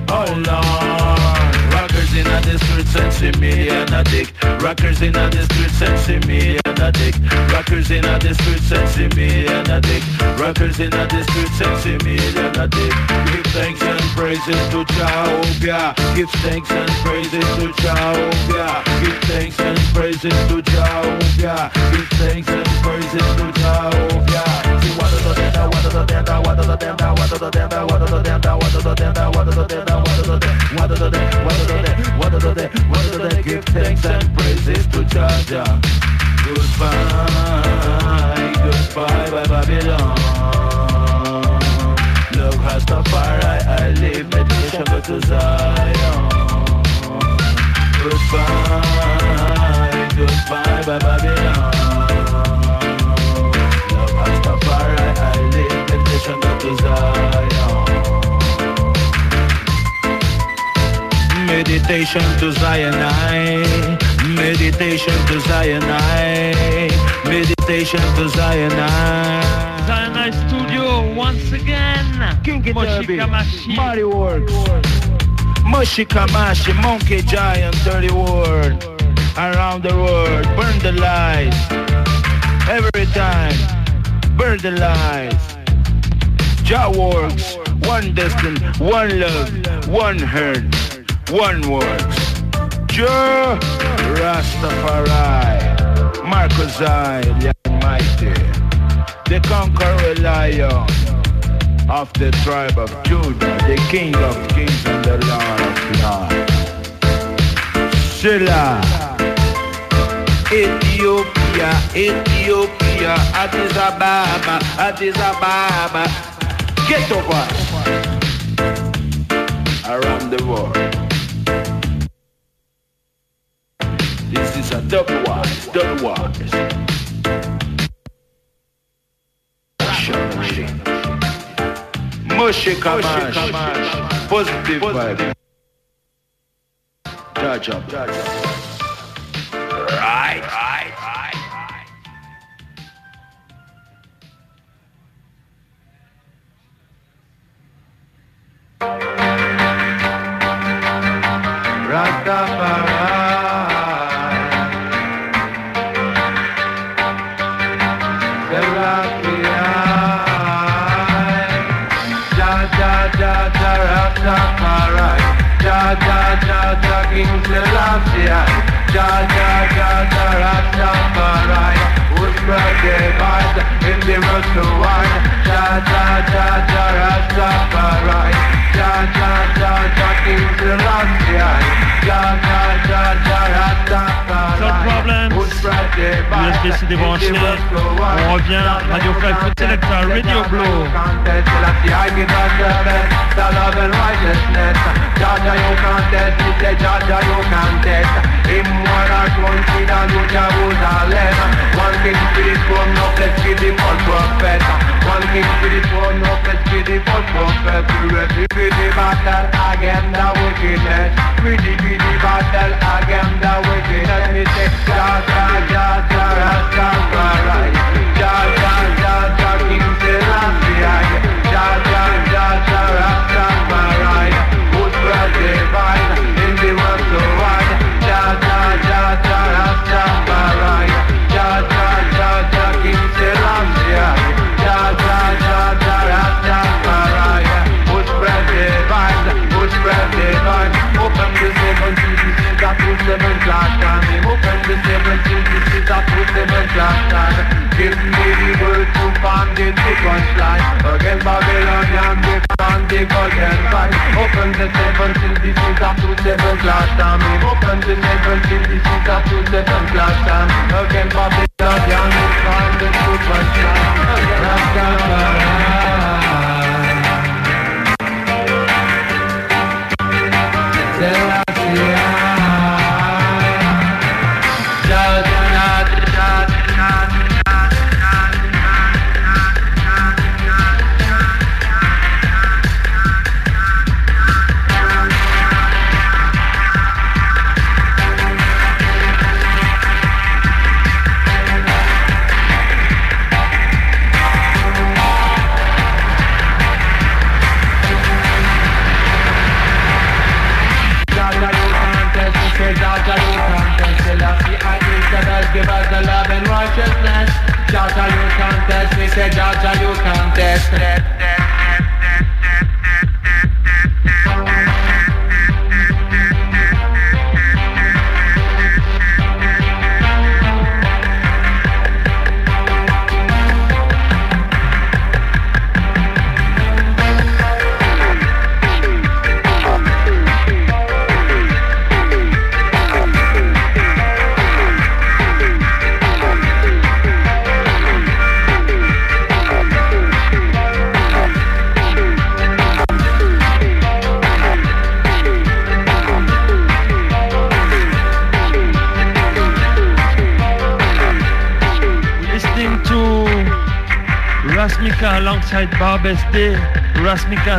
Oh Lord, rockers in the streets and see million a dick. Rockers in the streets and see million a dick. Rockers in the streets and see million a dick. Rockers in the streets and see million a dick. Give thanks and. Praises to Jehovah. Give thanks and praises to Jehovah. Give thanks and praises to Jehovah. Give thanks and praises to Jehovah. See what are the damn, what are the damn, what are the damn, what are the damn, what are the damn, what are the damn, what are the damn, what are the damn, what are the damn, what are the damn, what are the damn, what are the damn. Give thanks and praises to Jah Goodbye, goodbye, bye Babylon. Love Rastafari, I live meditation go to Zion. Goodbye, goodbye, bye Babylon. Love Rastafari, I live meditation to Zion. Meditation to Zion, I. Meditation to Zion, I. Meditation to Zion, I. Zion Studio once again. Kinky Derby. Mighty Works, Mushikamashi, Monkey Giant, Dirty World, around the world, burn the lights, every time, burn the lights. Jah works, one destiny, one love, one herd, one works. Jah Rastafari, Marcus I, the Almighty, the conqueror lion of the tribe of Judah, the King of kings and the Lord of lords. Silla, Ethiopia, Ethiopia, Addis Ababa, Addis Ababa, get over around the world. This is a double wise, double wise. Mushi. Mushi Kamash. Positive vibe. Judge up. Right. Right. right. Rastafari. Jah Jah Jah Jah Rastafari Would provide in the road to wine Jah Jah Jah Jah Rastafari Jah Jah Jah Jah King Selassie Jah Jah Jah Jah Rastafari No problems. Vous êtes. On revient. Radio Fly Foot Radio Blau. You again the wickedness We defeat the battle again the wickedness da da da da da da fight Against Babylonian, they can't take again fight. Open the seven till this is up to seven time Open the seven till this is up to seven class time Against Babylonian, they can't take time Against Babylonian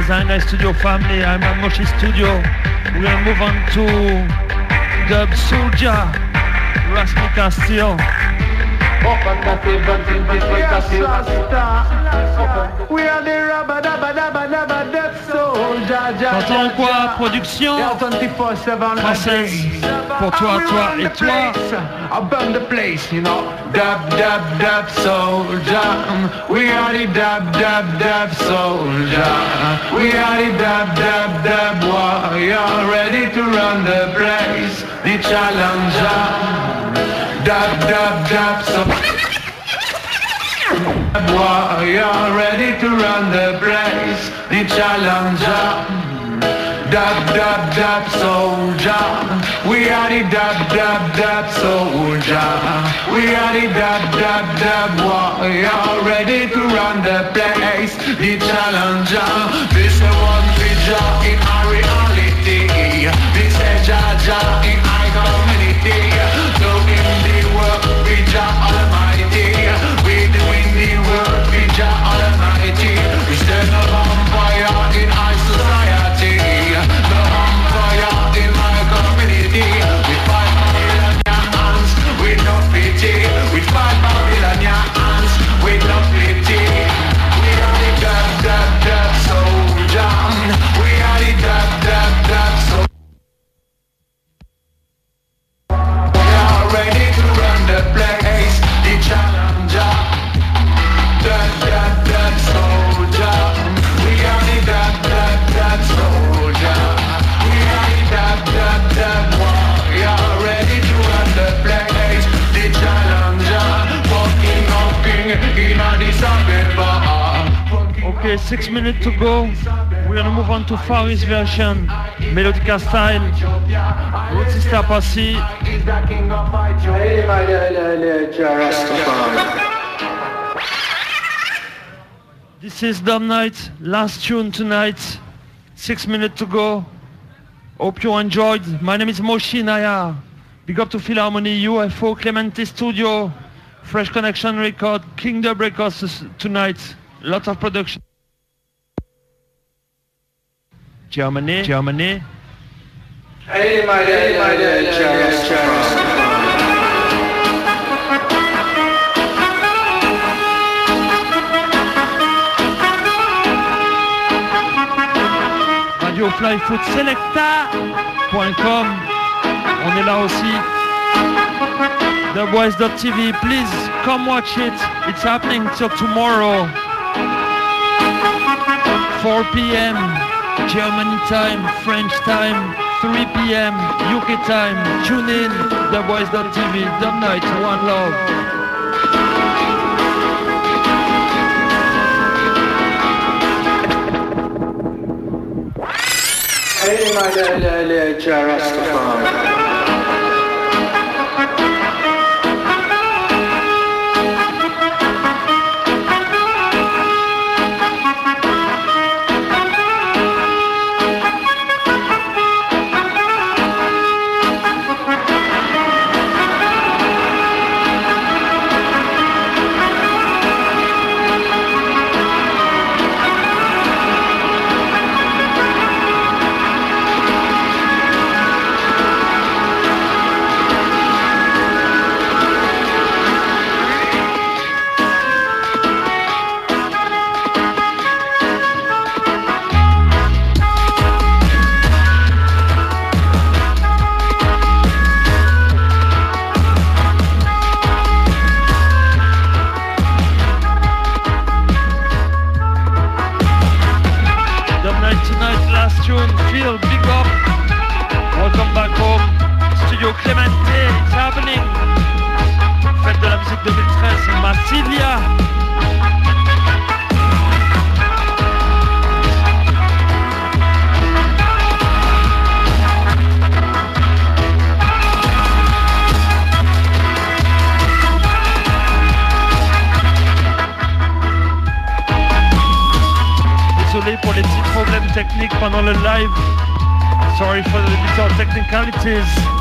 Zanga Studio family. I'm at Moshi Studio. We're gonna move on to Dub Soldier. Rasmika still. We are the rubber dabba dabba dabba death soldier. T'entends quoi, production française pour toi, toi et toi. Burn the place, you know. Dab, dab, dab, soldier. We are the dab, dab, dab, soldier. We are the dab, dab, dab warrior. Ready to run the place. The challenger. Dab, dab, dab, soldier. Warrior ready to run the place, the challenger. Dab, dab, dab, soldier. We are the dab, dab, dab, soldier. We are the dab, dab, dab, warrior. Ready to run the place, the challenger. This is one vision in our reality. This is Jaja in our community. Minutes to go. We're gonna move on to Far East version, Melodica style. Root Sister Passy. This is Dumb Night, last tune tonight. Six minutes to go. Hope you enjoyed. My name is Moshi Naya. Big up to Philharmony, UFO, Clementi Studio, Fresh Connection Record, Kingdom Records tonight. Lots of production. Germany, Germany. Hey my dear, my dear, Germany. Radio Fly Foot Selecta.com. On est là aussi. TheBoys.tv, please come watch it. It's happening till tomorrow. 4 p.m. Germany time, French time, 3 p.m. UK time. Tune in, TheBoys.tv, the night, one love. Dub technicalities.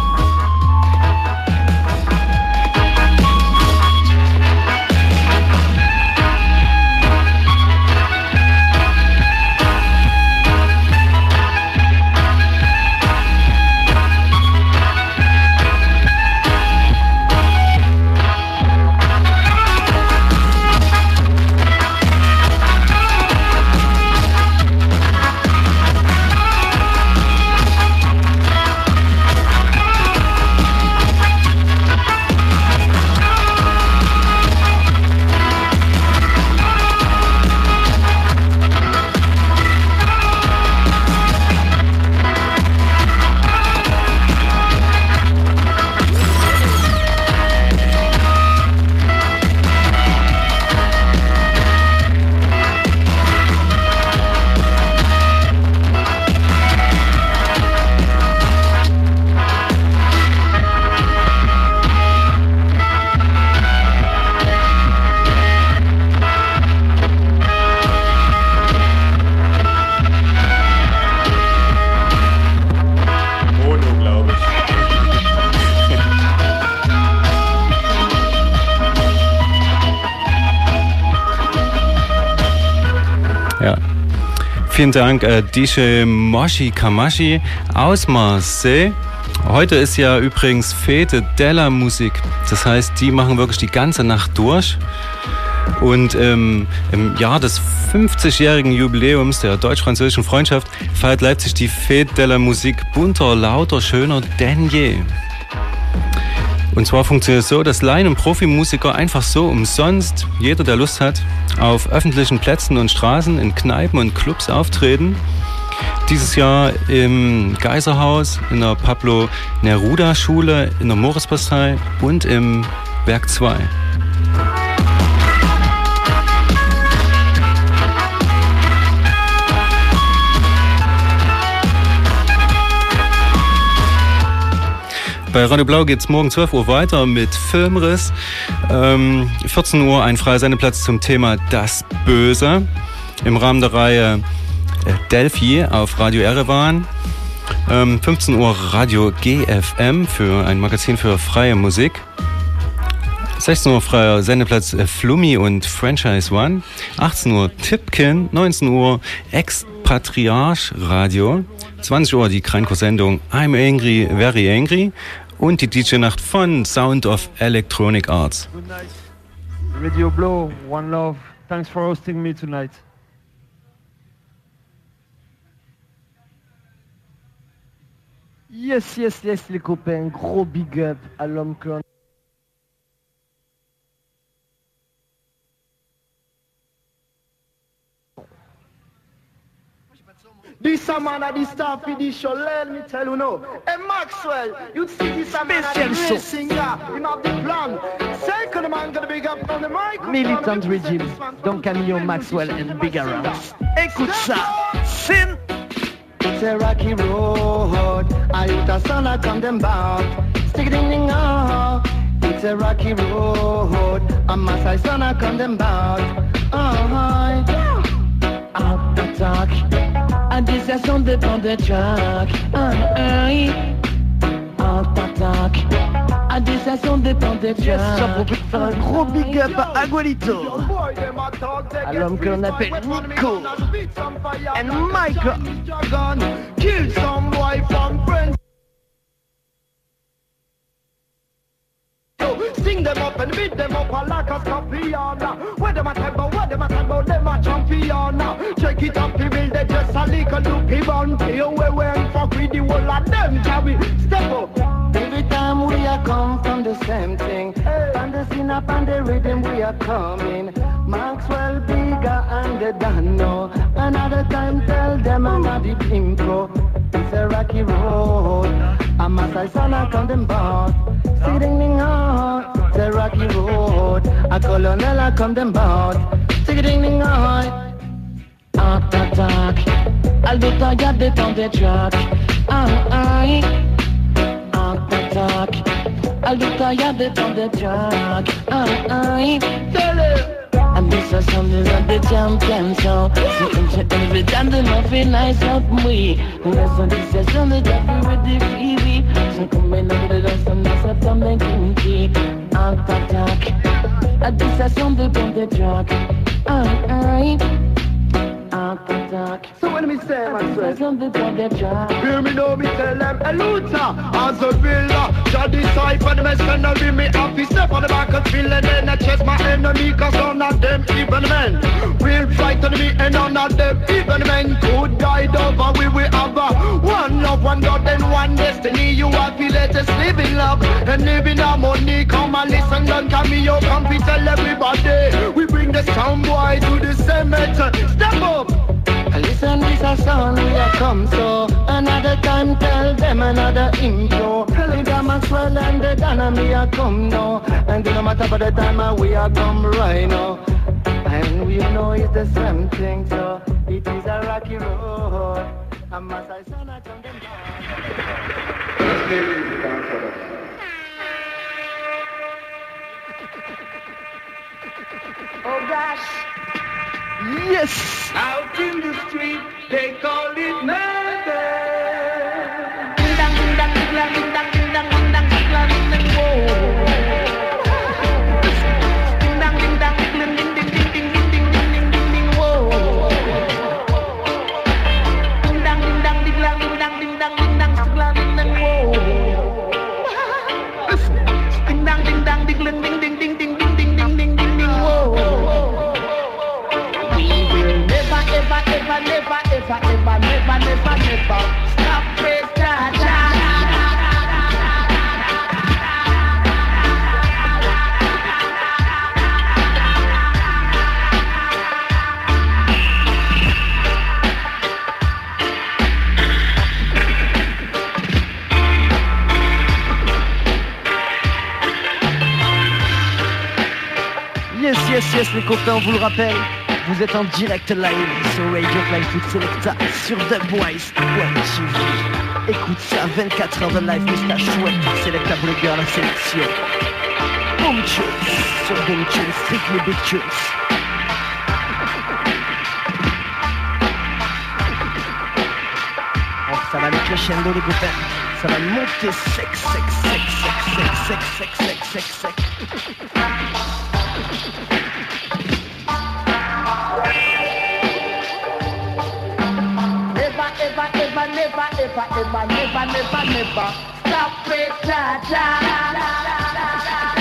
Vielen Dank, äh, Moshi Kamashi aus Marseille. Heute ist ja übrigens Fete della Musik. Das heißt, die machen wirklich die ganze Nacht durch. Und ähm, im Jahr des 50-jährigen Jubiläums der deutsch-französischen Freundschaft feiert Leipzig die Fete della Musik bunter, lauter, schöner denn je. Und zwar funktioniert es so, dass Laien- und Profimusiker einfach so umsonst, jeder der Lust hat, auf öffentlichen Plätzen und Straßen, in Kneipen und Clubs auftreten. Dieses Jahr im Geiserhaus, in der Pablo Neruda Schule, in der Moritzbastei und im Werk 2. Bei Radio Blau geht es morgen 12 Uhr weiter mit Filmriss. Ähm, 14 Uhr ein freier Sendeplatz zum Thema Das Böse im Rahmen der Reihe äh, Delphi auf Radio Erevan. Ähm, 15 Uhr Radio GFM für ein Magazin für freie Musik. 16 Uhr freier Sendeplatz äh, Flummi und Franchise One. 18 Uhr Tipkin. 19 Uhr Expatriarch Radio. 20 Uhr die Kreinko-Sendung I'm Angry, Very Angry und die DJ-Nacht von Sound of Electronic Arts. Good night. Radio Blow, One Love. Thanks for hosting me tonight. Yes, yes, yes, les copains. Gros big up à l'homme This a man at the start for this show, let me tell you now. Hey Maxwell, you see this a man at the great singer, him have the plan. Second man gonna big up on the mic. Militant Regime, Don Camillo Maxwell and Big Around. Écoute ça, Sin It's a rocky road, I youth a son I come them back. Stick ding ding oh. It's a rocky road, a Masai son I come them back. Oh, Out the talk, décision dépend de dépend de pour faire un gros big up à Agualito. À l'homme que l'on appelle Nico. And Michael. Kill some boy from friends. Sing them up and beat them up like a scorpion. Where them a tempo, where them a tempo, them a champion. Check it up, people, they just a little loopy bounty. Away when fuck with the whole of them, carry step up. Every time we are come from the same up and the rhythm we are coming. Maxwell bigger and the Dano. Another time tell them I'm not the impro. It's a rocky road. I'm a I come them bout. Sitting in hard. It's a rocky road. A colonel I come them bout. Sitting in hard. Out attack. Al do tagliare tante track. Ah, ah, out attack. Al do tagliare tante track. Ah, ah, tell it. And this is something that the champion so So I'm every time don't feel nice up me And that's what this is something that we with the freebie So come in and the dance and that's up on the Out attack. And this is something from the track Ah, ah, So when me say, this is something from the track Hear me know me tell them a Luther As a villa. Jah decipher the mess gonna be me happy Step on the back and feel and then I chase my enemy Cause none of them even men Will fight on me and none of them even men Could die over we will have a One love, one God and one destiny. You have to let us live in love And live in harmony. Come and listen, don't come me Come we tell everybody. We bring the sound boy to the cemetery Step up Listen, this a song we a come so. Another time tell them another intro. Leave them Maxwell and the Donna me a come now. And no matter for the time uh, we a come right now. And we know it's the same thing so It is a rocky road. And my son I come them Oh gosh. Yes. Out in the street, they call it murder. never, Yes, les copains, vous le rappelle. Vous êtes en direct live sur Radio Blind Food Selecta sur Dubwise One TV. Écoute ça, 24 heures de live, Mr. Chouette, Selecta pour la sélection. Boom Tunes, sur Boom Tunes, Strictly Big Tunes. Oh, ça va aller crescendo les copains. Ça va monter sec, sec, sec, sec, sec, sec, sec, sec, sec, sec. never, ever, ever, never, never, never stop it, cha cha.